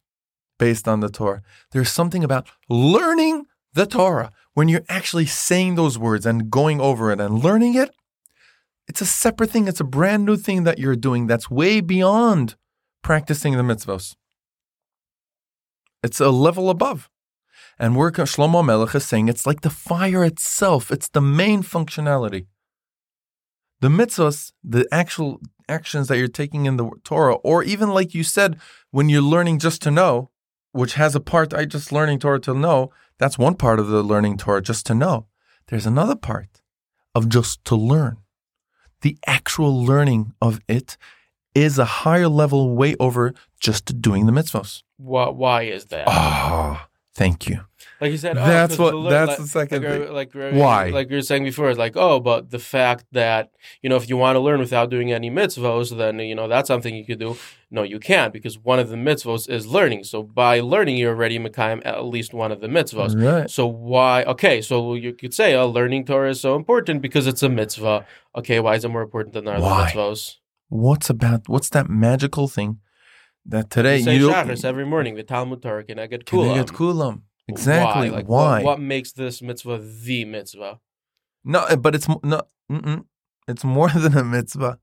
based on the Torah. There's something about learning the Torah when you're actually saying those words and going over it and learning it. It's a separate thing. It's a brand new thing that you're doing that's way beyond practicing the mitzvos. It's a level above. And we're Shlomo Melech is saying it's like the fire itself. It's the main functionality. The mitzvahs, the actual actions that you're taking in the Torah, or even like you said, when you're learning just to know, which has a part, I just learning Torah to know, that's one part of the learning Torah, just to know. There's another part of just to learn. The actual learning of it is a higher level way over just doing the mitzvahs. Why, why is that? Ah, thank you. Like you said, oh, That's what- the that's like, the second like, thing. Like, uh, Why? Like you were saying before, it's like, oh, but the fact that you know, if you want to learn without doing any mitzvos, then you know that's something you could do. No, you can't because one of the mitzvos is learning. So by learning, you're already mekayim at least one of the mitzvos. Right. So why? Okay, so you could say, oh, learning Torah is so important because it's a mitzvah. Okay, why is it more important than other Why? mitzvos? What's about what's that magical thing that today you say you every morning. The Talmud Torah can I get Can they kulam? get kulam? Exactly. Why? Like, Why? What, what makes this mitzvah the mitzvah? No, eh, but it's no. It's more (laughs) than a mitzvah.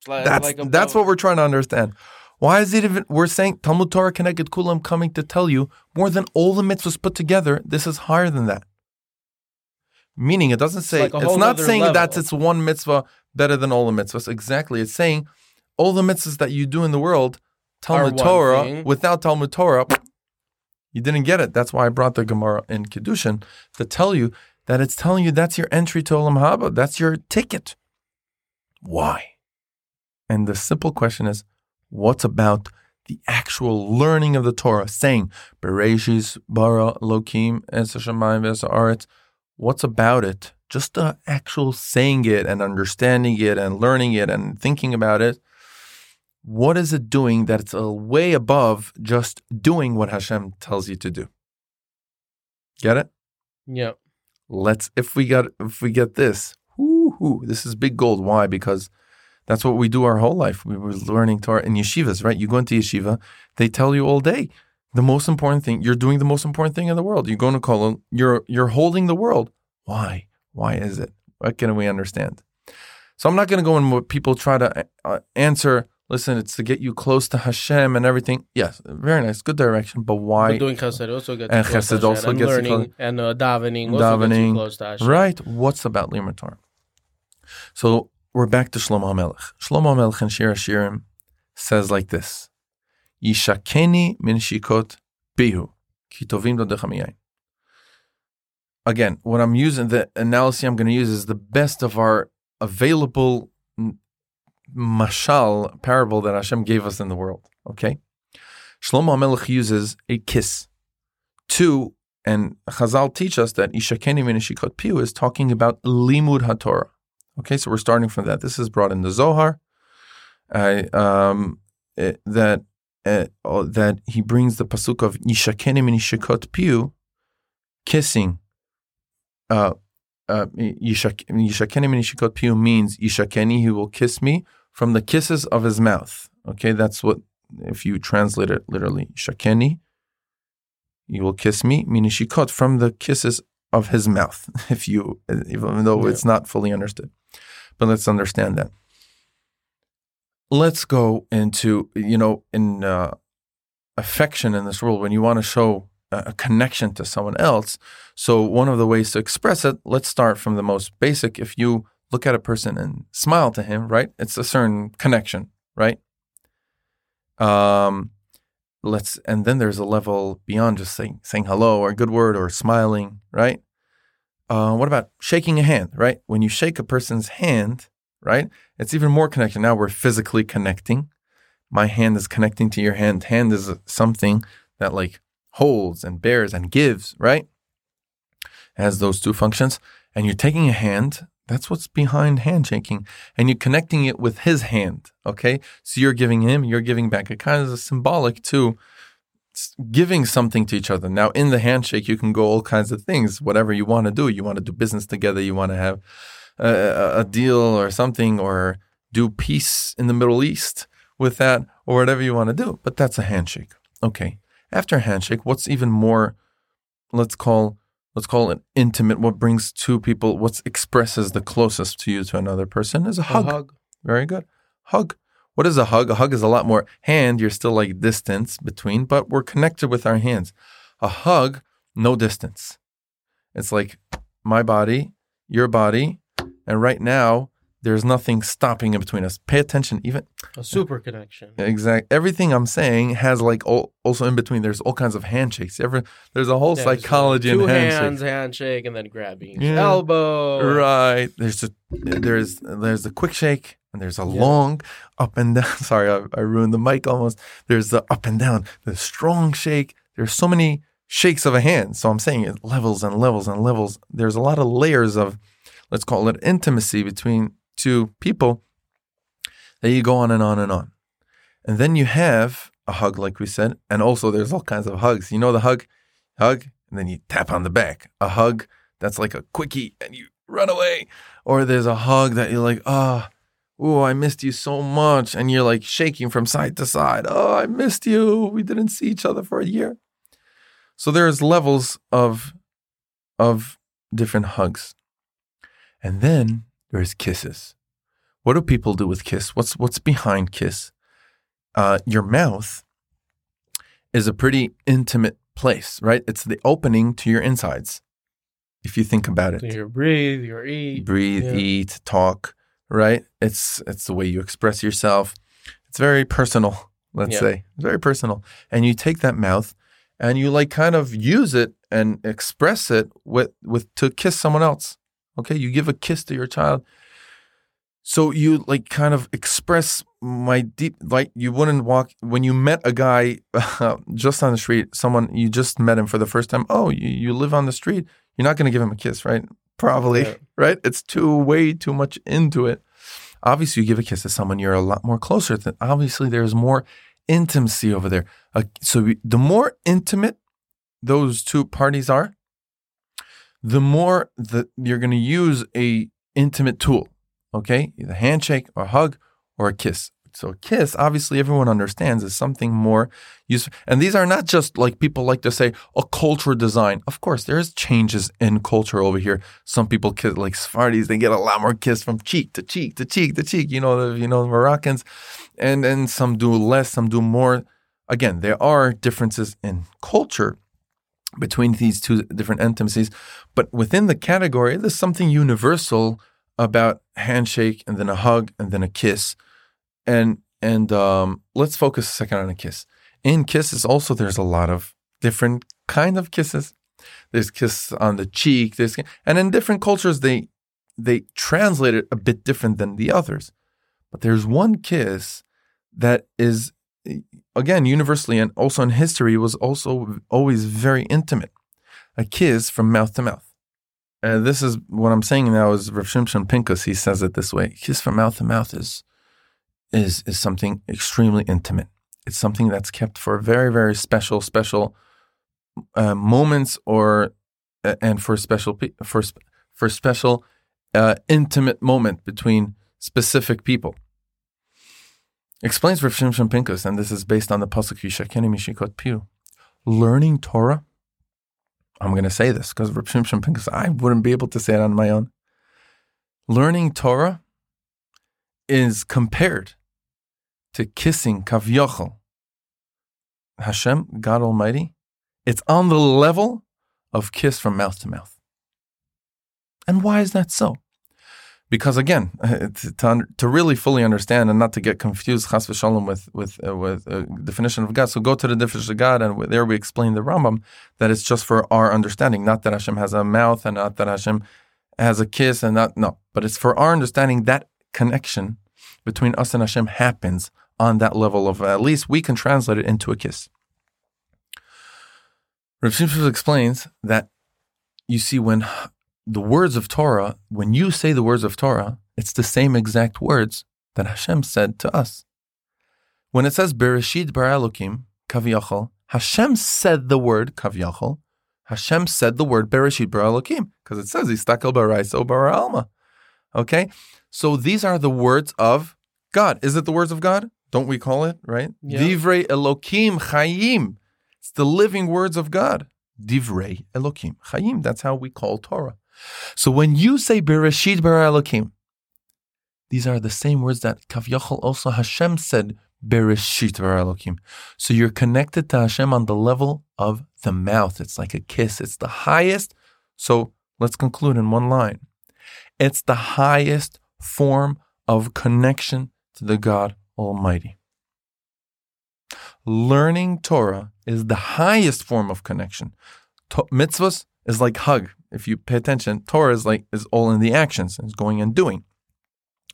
It's like- That's like a- that's what we're trying to understand. Why is it even? We're saying Talmud Torah K'neged Kulam coming to tell you more than all the mitzvahs put together. This is higher than that. Meaning, it doesn't say. like it's not saying level. that it's one mitzvah better than all the mitzvahs. Exactly. It's saying all the mitzvahs that you do in the world, Talmud Torah. thing. Without Talmud Torah, you didn't get it. That's why I brought the Gemara in Kiddushin to tell you that it's telling you that's your entry to Olam Haba. That's your ticket. Why? And the simple question is, what's about the actual learning of the Torah? Saying Bereshis bara Lokim es Hashemayim ves haaretz. What's about it? Just the actual saying it and understanding it and learning it and thinking about it. What is it doing that it's a way above just doing what Hashem tells you to do? Get it? Yeah. let's if we got if we get this whoo, this is big gold. Why? Because that's what we do our whole life. We were learning torah in yeshivas right? You go into yeshiva they tell you all day the most important thing. You're doing the most important thing in the world. You're going to call you're you're holding the world. Why? Why is it? What can we understand? So i'm not going to go in what people try to uh, answer listen, it's to get you close to Hashem and everything. Yes, very nice, good direction. But why? But doing chesed also gets And close to chesed Hashem, also and gets learning close- and uh, davening also gets Davening, you close to Hashem. Right. What's about Torah? So we're back to Shlomo HaMelech. Shlomo HaMelech in Shir Hashirim says like this: Yishakeni min shikot bihu ki tovim lo dechamiyayin. Again, what I'm using, the analogy I'm going to use is the best of our available mashal parable that Hashem gave us in the world. Okay, Shlomo HaMelech uses a kiss Two, and Chazal teach us that Ishakeni Minishikot Piu is talking about Limud HaTorah. Okay, so we're starting from that. This is brought in the Zohar. I, um, eh, that oh, that he brings the pasuk of Ishakeni Minishikot Piu, kissing. Uh, uh, Yishak- Yishakeni Minishikot Piu means Yishakeni, he will kiss me from the kisses of his mouth. Okay, that's what if you translate it literally. Yishakeni you will kiss me, meaning she caught from the kisses of his mouth, (laughs) if you, even though Yeah. it's not fully understood. But let's understand that. Let's go into, you know, in uh, affection in this world, when you want to show a connection to someone else. So, one of the ways to express it, let's start from the most basic. If you look at a person and smile to him, right? It's a certain connection, right? Um, let's and then there's a level beyond just saying saying hello or a good word or smiling right? Uh, what about shaking a hand right? When you shake a person's hand right it's even more connection now we're physically connecting. My hand is connecting to your hand. Hand is something that like holds and bears and gives right? Has those two functions. And you're taking a hand that's what's behind handshaking and you're connecting it with his hand okay? So you're giving him you're giving back. It kind of is symbolic to giving something to each other. Now in the handshake you can go all kinds of things whatever you want to do. You want to do business together you want to have a, a- a deal or something or do peace in the middle east with that or whatever you want to do but that's a handshake okay? After a handshake what's even more let's call let's call it intimate what brings two people what expresses the closest to you to another person is a A hug hug. very good. Hug. What is a hug? A hug is a lot more hand. You're still like distance between, but we're connected with our hands. A hug, no distance. It's like my body, your body, and right now there's nothing stopping in between us. Pay attention. Even A super connection. Exactly. everything I'm saying has like all, also in between. There's all kinds of handshakes. Every there's a whole there's, psychology like, in two handshakes. hands, handshake, and then grabbing Yeah. elbow. Right. There's a there's there's the quick shake and there's a Yeah. long up and down. (laughs) Sorry, I, I ruined the mic almost. There's the up and down, the strong shake. There's so many shakes of a hand. So I'm saying it levels and levels and levels. There's a lot of layers of let's call it intimacy between two people that you go on and on and on. And then you have a hug, like we said, and also there's all kinds of hugs. You know the hug, hug, and then you tap on the back. A hug that's like a quickie and you run away. Or there's a hug that you're like, oh, oh, I missed you so much. And you're like shaking from side to side. Oh, I missed you. We didn't see each other for a year. So there's levels of of different hugs. And then there's kisses. What do people do with kiss? What's what's behind kiss? Uh, your mouth is a pretty intimate place, right? It's the opening to your insides. If you think about it, So you breathe, you eat. breathe, Yeah. eat, talk, right? It's it's the way you express yourself. It's very personal, let's Yeah. say. It's very personal. And you take that mouth and you like kind of use it and express it with with to kiss someone else. Okay? You give a kiss to your child. So you like kind of express my deep like you wouldn't walk when you met a guy (laughs) just on the street, someone you just met him for the first time. Oh, you, you live on the street. You're not going to give him a kiss, right? Probably, Yeah. (laughs) right? It's too way too much into it. Obviously, you give a kiss to someone you're a lot more closer to. Obviously, there's more intimacy over there. Uh, so we- the more intimate those two parties are, the more that you're going to use a intimate tool. Okay, either handshake or hug or a kiss. So a kiss, obviously everyone understands, is something more useful. And these are not just like people like to say a culture design. Of course, there's changes in culture over here. Some people kiss like Sfardis, they get a lot more kiss from cheek to cheek to cheek to cheek. You know, the, you know, the Moroccans, and and some do less, some do more. Again, there are differences in culture between these two different intimacies, but within the category, there's something universal about handshake and then a hug and then a kiss and and um, let's focus a second on a kiss. In kisses, also there's a lot of different kind of kisses. There's kiss on the cheek. There's and in different cultures they they translate it a bit different than the others. But there's one kiss that is again universally and also in history was also always very intimate. A kiss from mouth to mouth. And this is what I'm saying now is Rav Shimshon Pinkus. He says it this way: kiss from mouth to mouth is is is something extremely intimate. It's something that's kept for very very special special uh, moments or uh, and for special for for special uh, intimate moment between specific people. Explains Rav Shimshon Pinkus, and this is based on the pasuk Yishakeni Mishikot Piru. Learning Torah. I'm going to say this because Rav Shimshon Pinkus, I wouldn't be able to say it on my own. Learning Torah is compared to kissing Kavyochel, Hashem, God Almighty, it's on the level of kiss from mouth to mouth. And why is that so? Because again, (laughs) to, to really fully understand and not to get confused, chas v'shalom, with with uh, with uh, definition of God. So go to the definition of God, and there we explain the Rambam that it's just for our understanding, not that Hashem has a mouth and not that Hashem has a kiss, and not no, but it's for our understanding that connection between us and Hashem happens on that level of at least we can translate it into a kiss. Rav explains that you see when the words of Torah, when you say the words of Torah, it's the same exact words that Hashem said to us. When it says Bereshit bara Elokim kaviyachol, Hashem said the word kaviyachol. Hashem said the word Bereshit bara Elokim because it says Istakel baraiso bara alma. Okay, so these are the words of God. Is it the words of God? Don't we call it, right? Yeah. Divrei Elokim Chayim. It's the living words of God. Divrei Elokim Chayim. That's how we call Torah. So when you say Bereshit Bara Elokim, these are the same words that Kavyachol also Hashem said Bereshit Bara Elokim. So you're connected to Hashem on the level of the mouth. It's like a kiss. It's the highest. So let's conclude in one line. It's the highest form of connection to the God Almighty. Learning Torah is the highest form of connection. To- mitzvahs is like hug. If you pay attention, Torah is like is all in the actions, is going and doing,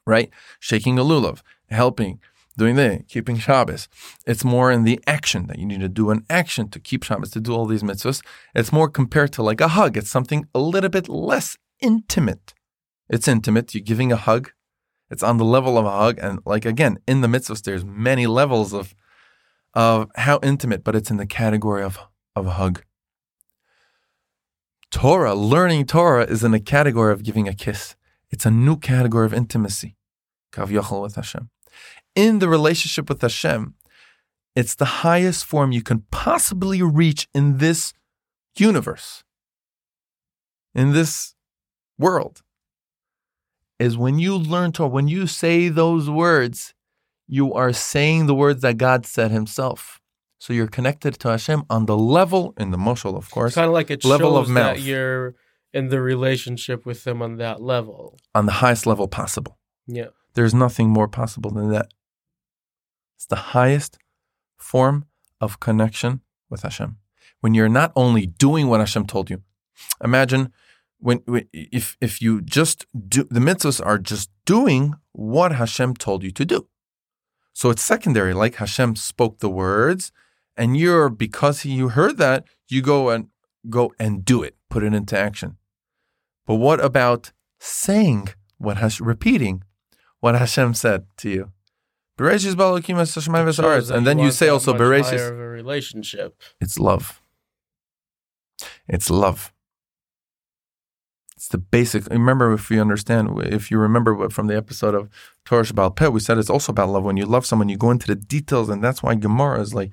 right? Shaking a lulav, helping, doing the keeping Shabbos. It's more in the action that you need to do an action to keep Shabbos, to do all these mitzvahs. It's more compared to like a hug. It's something a little bit less intimate. It's intimate. You're giving a hug. It's on the level of a hug, and like again, in the mitzvahs, there's many levels of of how intimate, but it's in the category of of a hug. Torah, learning Torah, is in the category of giving a kiss. It's a new category of intimacy. Kav Yochel with Hashem. In the relationship with Hashem, it's the highest form you can possibly reach in this universe, in this world is when you learn Torah, when you say those words, you are saying the words that God said Himself. So you're connected to Hashem on the level, in the moshel, of course. It's Kind of like it level of mouth. that you're in the relationship with Him on that level, on the highest level possible. Yeah, there's nothing more possible than that. It's the highest form of connection with Hashem. When you're not only doing what Hashem told you. Imagine when, when if if you just do the mitzvahs are just doing what Hashem told you to do. So it's secondary, like Hashem spoke the words, and you're because you heard that, you go and go and do it, put it into action. But what about saying what Hashem, repeating what Hashem said to you? And then you say also Bereshis. relationship. It's love. It's love. It's the basic. Remember, if you understand, if you remember what from the episode of Torah Shebaal Peh, we said it's also about love. When you love someone, you go into the details, and that's why Gemara is like,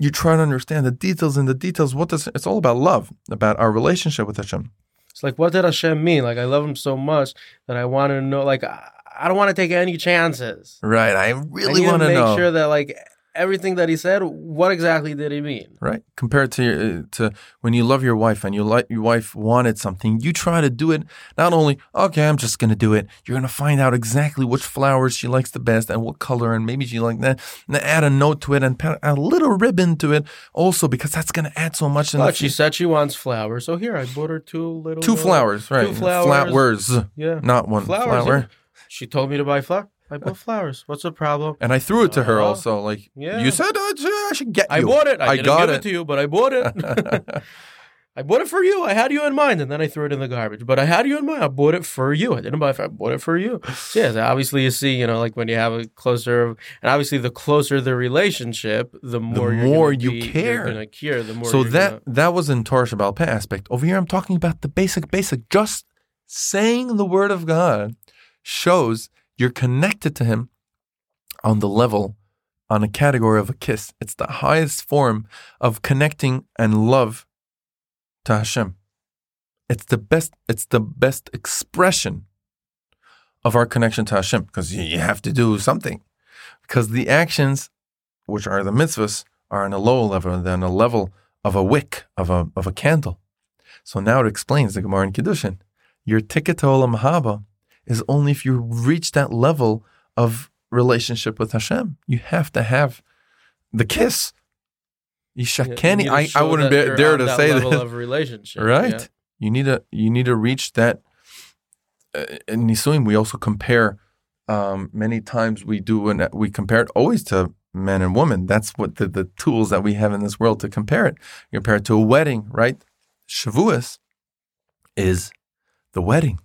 you try to understand the details and the details. What does it's all about love, about our relationship with Hashem. It's like, what did Hashem mean? Like, I love him so much that I want to know. Like, I, don't want to take any chances. Right. I really want to make know. sure that like everything that he said, what exactly did he mean? Right. Compared to your, to when you love your wife and you like your wife wanted something, you try to do it. Not only okay, I'm just gonna do it. You're gonna find out exactly which flowers she likes the best and what color, and maybe she like that. And add a note to it and a little ribbon to it, also because that's gonna add so much. But she said she wants flowers, so here I bought her two little two flowers, right? Two flowers. flowers. Yeah, not one flower. She told me to buy flowers. I bought flowers. What's the problem? And I threw it to her Uh, also. Like yeah. you said, I should get you. I bought it. I, didn't got give it. it. to you, but I bought it. (laughs) I bought it for you. I had you in mind, and then I threw it in the garbage. But I had you in mind. I bought it for you. I didn't buy it. I bought it for you. So yeah, so obviously you see, you know, like when you have a closer, and obviously the closer the relationship, the more you're more gonna you be- care. You're gonna care. The more. so you're that gonna- that was in Torah Shebaal Peh aspect. Over here, I'm talking about the basic, basic. Just saying the word of God shows you're connected to Him on the level, on a category of a kiss. It's the highest form of connecting and love to Hashem. It's the best. It's the best expression of our connection to Hashem because you have to do something. Because the actions, which are the mitzvahs, are on a lower level than a level of a wick of a of a candle. So now it explains the Gemara in Kiddushin. Your ticket to Olam Haba is only if you reach that level of relationship with Hashem. You have to have the kiss. Yeah, you Yishakeni. to I, I wouldn't be, dare to that say level that. of (laughs) relationship, Right. yeah. You need to you need to reach that. Uh, in Nisuim, we also compare. Um, many times we do, and we compare it always to men and women. That's what the, the tools that we have in this world to compare it. You compare it to a wedding, right? Shavuos is the wedding.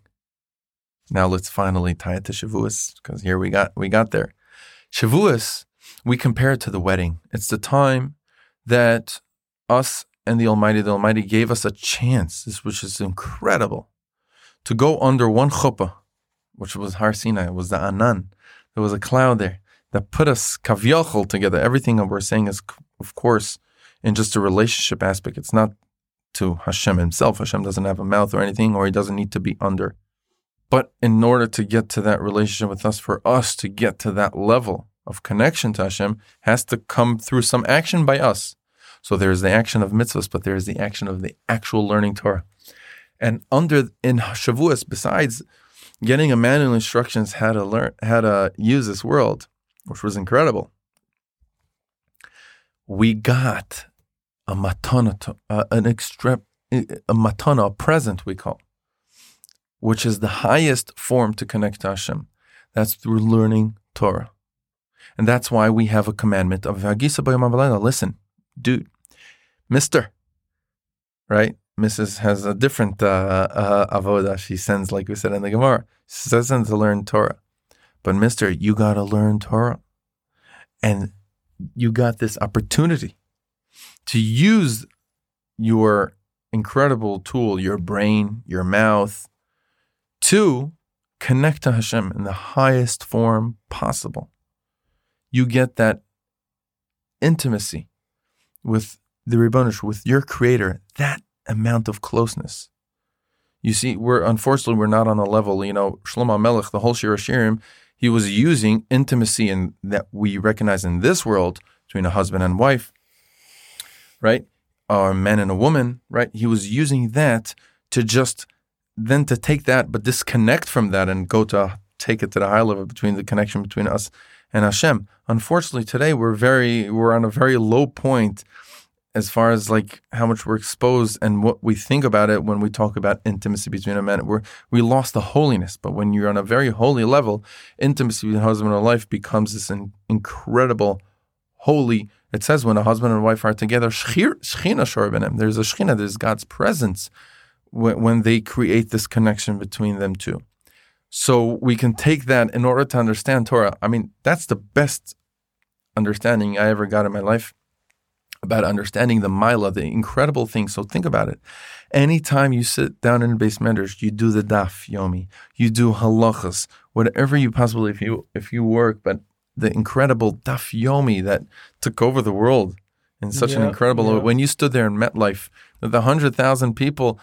Now let's finally tie it to Shavuos because here we got we got there. Shavuos, we compare it to the wedding. It's the time that us and the Almighty, the Almighty gave us a chance, which is incredible, to go under one chuppah, which was Har Sinai, it was the Anan. There was a cloud there that put us kavyachol together. Everything that we're saying is, of course, in just a relationship aspect. It's not to Hashem himself. Hashem doesn't have a mouth or anything, or he doesn't need to be under. But in order to get to that relationship with us, for us to get to that level of connection to Hashem, has to come through some action by us. So there's the action of mitzvahs, but there's the action of the actual learning Torah. And under in Shavuos, besides getting a manual instructions how to learn how to use this world, which was incredible, we got a matana, uh, an extra, a matana, a present we call, which is the highest form to connect to Hashem. That's through learning Torah. And that's why we have a commandment of Hagisa ha'valayla. Listen, dude, Mister, right? Mrs. has a different uh, uh, avoda. She sends, like we said in the Gemara, she says to learn Torah. But Mister, you got to learn Torah, and you got this opportunity to use your incredible tool, your brain, your mouth, to connect to Hashem in the highest form possible. You get that intimacy with the Ribbonish, with your creator, that amount of closeness. You see, we're unfortunately we're not on a level, you know, Shlomo Melech, the whole Shir Shirim, he was using intimacy and that we recognize in this world between a husband and wife, right? Or a man and a woman, right? He was using that to just then to take that, but disconnect from that and go to take it to the high level between the connection between us and Hashem. Unfortunately, today we're very we're on a very low point as far as like how much we're exposed and what we think about it when we talk about intimacy between a man. We're we lost the holiness, but when you're on a very holy level, intimacy between husband and wife becomes this in, incredible holy. It says when a husband and wife are together, shechir- shechina shor b'nem. There's a shechina. There's God's presence when, when they create this connection between them two. So we can take that in order to understand Torah. I mean, that's the best understanding I ever got in my life. about understanding the Mila, the incredible thing. So think about it. Anytime you sit down in beis medrash, you do the daf yomi, you do halachas, whatever you possibly if you if you work, but the incredible daf yomi that took over the world in such yeah, an incredible yeah. when you stood there in MetLife, the hundred thousand people,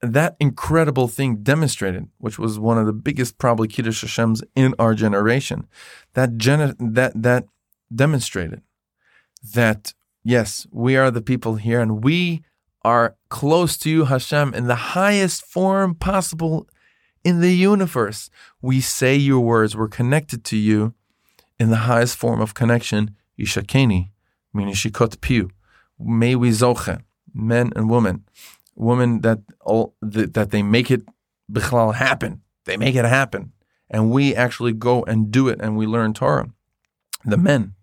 that incredible thing demonstrated, which was one of the biggest probably kiddush Hashem's in our generation, that gen- that that demonstrated that yes, we are the people here, and we are close to you, Hashem, in the highest form possible in the universe. We say your words, we're connected to you in the highest form of connection, Ishakeni, meaning Shikot Piu. May we zoche, men and women, women that all that they make it bichlal happen. They make it happen. And we actually go and do it and we learn Torah. The men,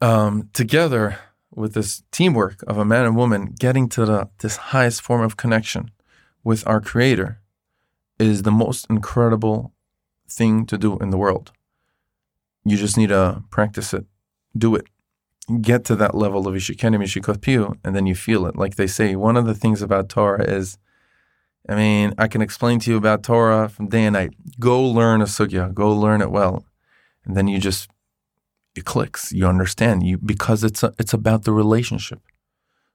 um, together with this teamwork of a man and woman getting to the, this highest form of connection with our Creator is the most incredible thing to do in the world. You just need to practice it, do it, get to that level of Ishikenim Ishikot and then you feel it. Like they say, one of the things about Torah is, I mean, I can explain to you about Torah from day and night. Go learn a sugya, go learn it well, and then you just it clicks. You understand you because it's a, it's about the relationship.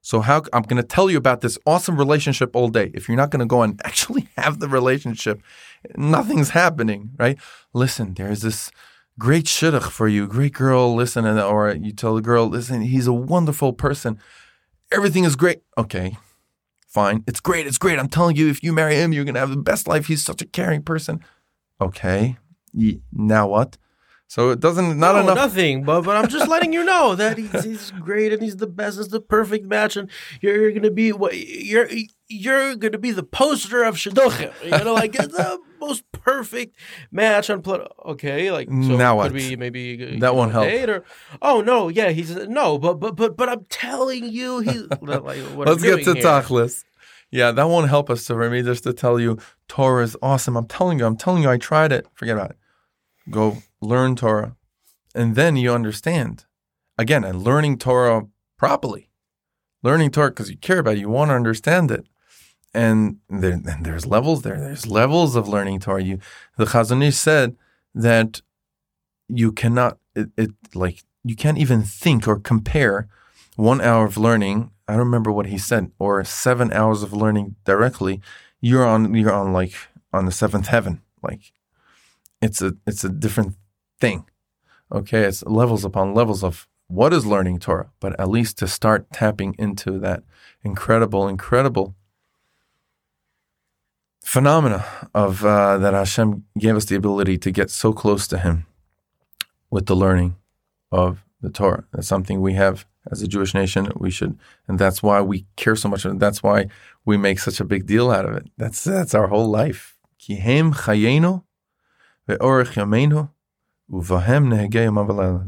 So how I'm going to tell you about this awesome relationship all day. If you're not going to go and (laughs) actually have the relationship, nothing's happening, right? Listen, there's this great shidduch for you, great girl. Listen, and or you tell the girl, listen, he's a wonderful person. Everything is great. Okay, fine. It's great. It's great. I'm telling you, if you marry him, you're going to have the best life. He's such a caring person. Okay, now what? So it doesn't not no, enough. Nothing, but but I'm just letting you know that he's, he's great and he's the best. It's the perfect match, and you're, you're gonna be what you're you're gonna be the poster of shidduchim. You know, like the most perfect match on play. Okay, like so now could what? be maybe that won't help. Or, oh no, yeah, he's no, but but but but I'm telling you, he's (laughs) like, Let's get to tachlis. Yeah, that won't help us, so for me just to tell you, Torah is awesome. I'm telling you, I'm telling you, I tried it. Forget about it. Go learn Torah, and then you understand. Again, and learning Torah properly, learning Torah because you care about it, you want to understand it, and, there, and there's levels there. There's levels of learning Torah. You, the Chazon Ish said that you cannot, it, it like you can't even think or compare one hour of learning. I don't remember what he said, or seven hours of learning directly. You're on, you're on like on the seventh heaven. Like it's a, it's a different thing. Okay, it's levels upon levels of what is learning Torah, but at least to start tapping into that incredible, incredible phenomena of uh, that Hashem gave us the ability to get so close to Him with the learning of the Torah. That's something we have as a Jewish nation. We should, and that's why we care so much. And that's why we make such a big deal out of it. That's that's our whole life. Kihem yameinu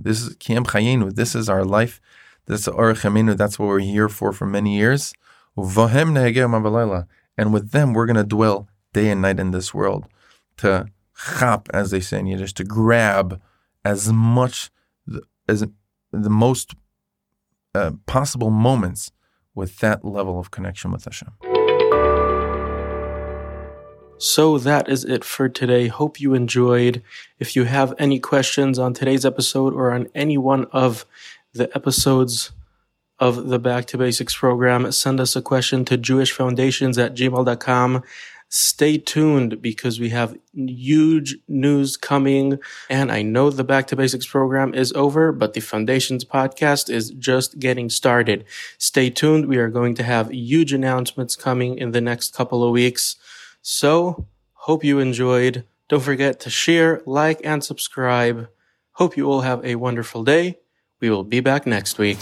This is Kiem Chayenu. This is our life. This is Orech That's what we're here for for many years. And with them, we're going to dwell day and night in this world to chap, as they say in Yiddish, to grab as much as the most uh, possible moments with that level of connection with Hashem. So that is it for today. Hope you enjoyed. If you have any questions on today's episode or on any one of the episodes of the Back to Basics program, send us a question to jewishfoundations at gmail.com. Stay tuned because we have huge news coming. And I know the Back to Basics program is over, but the Foundations podcast is just getting started. Stay tuned. We are going to have huge announcements coming in the next couple of weeks. So, hope you enjoyed. Don't forget to share, like, and subscribe. Hope you all have a wonderful day. We will be back next week.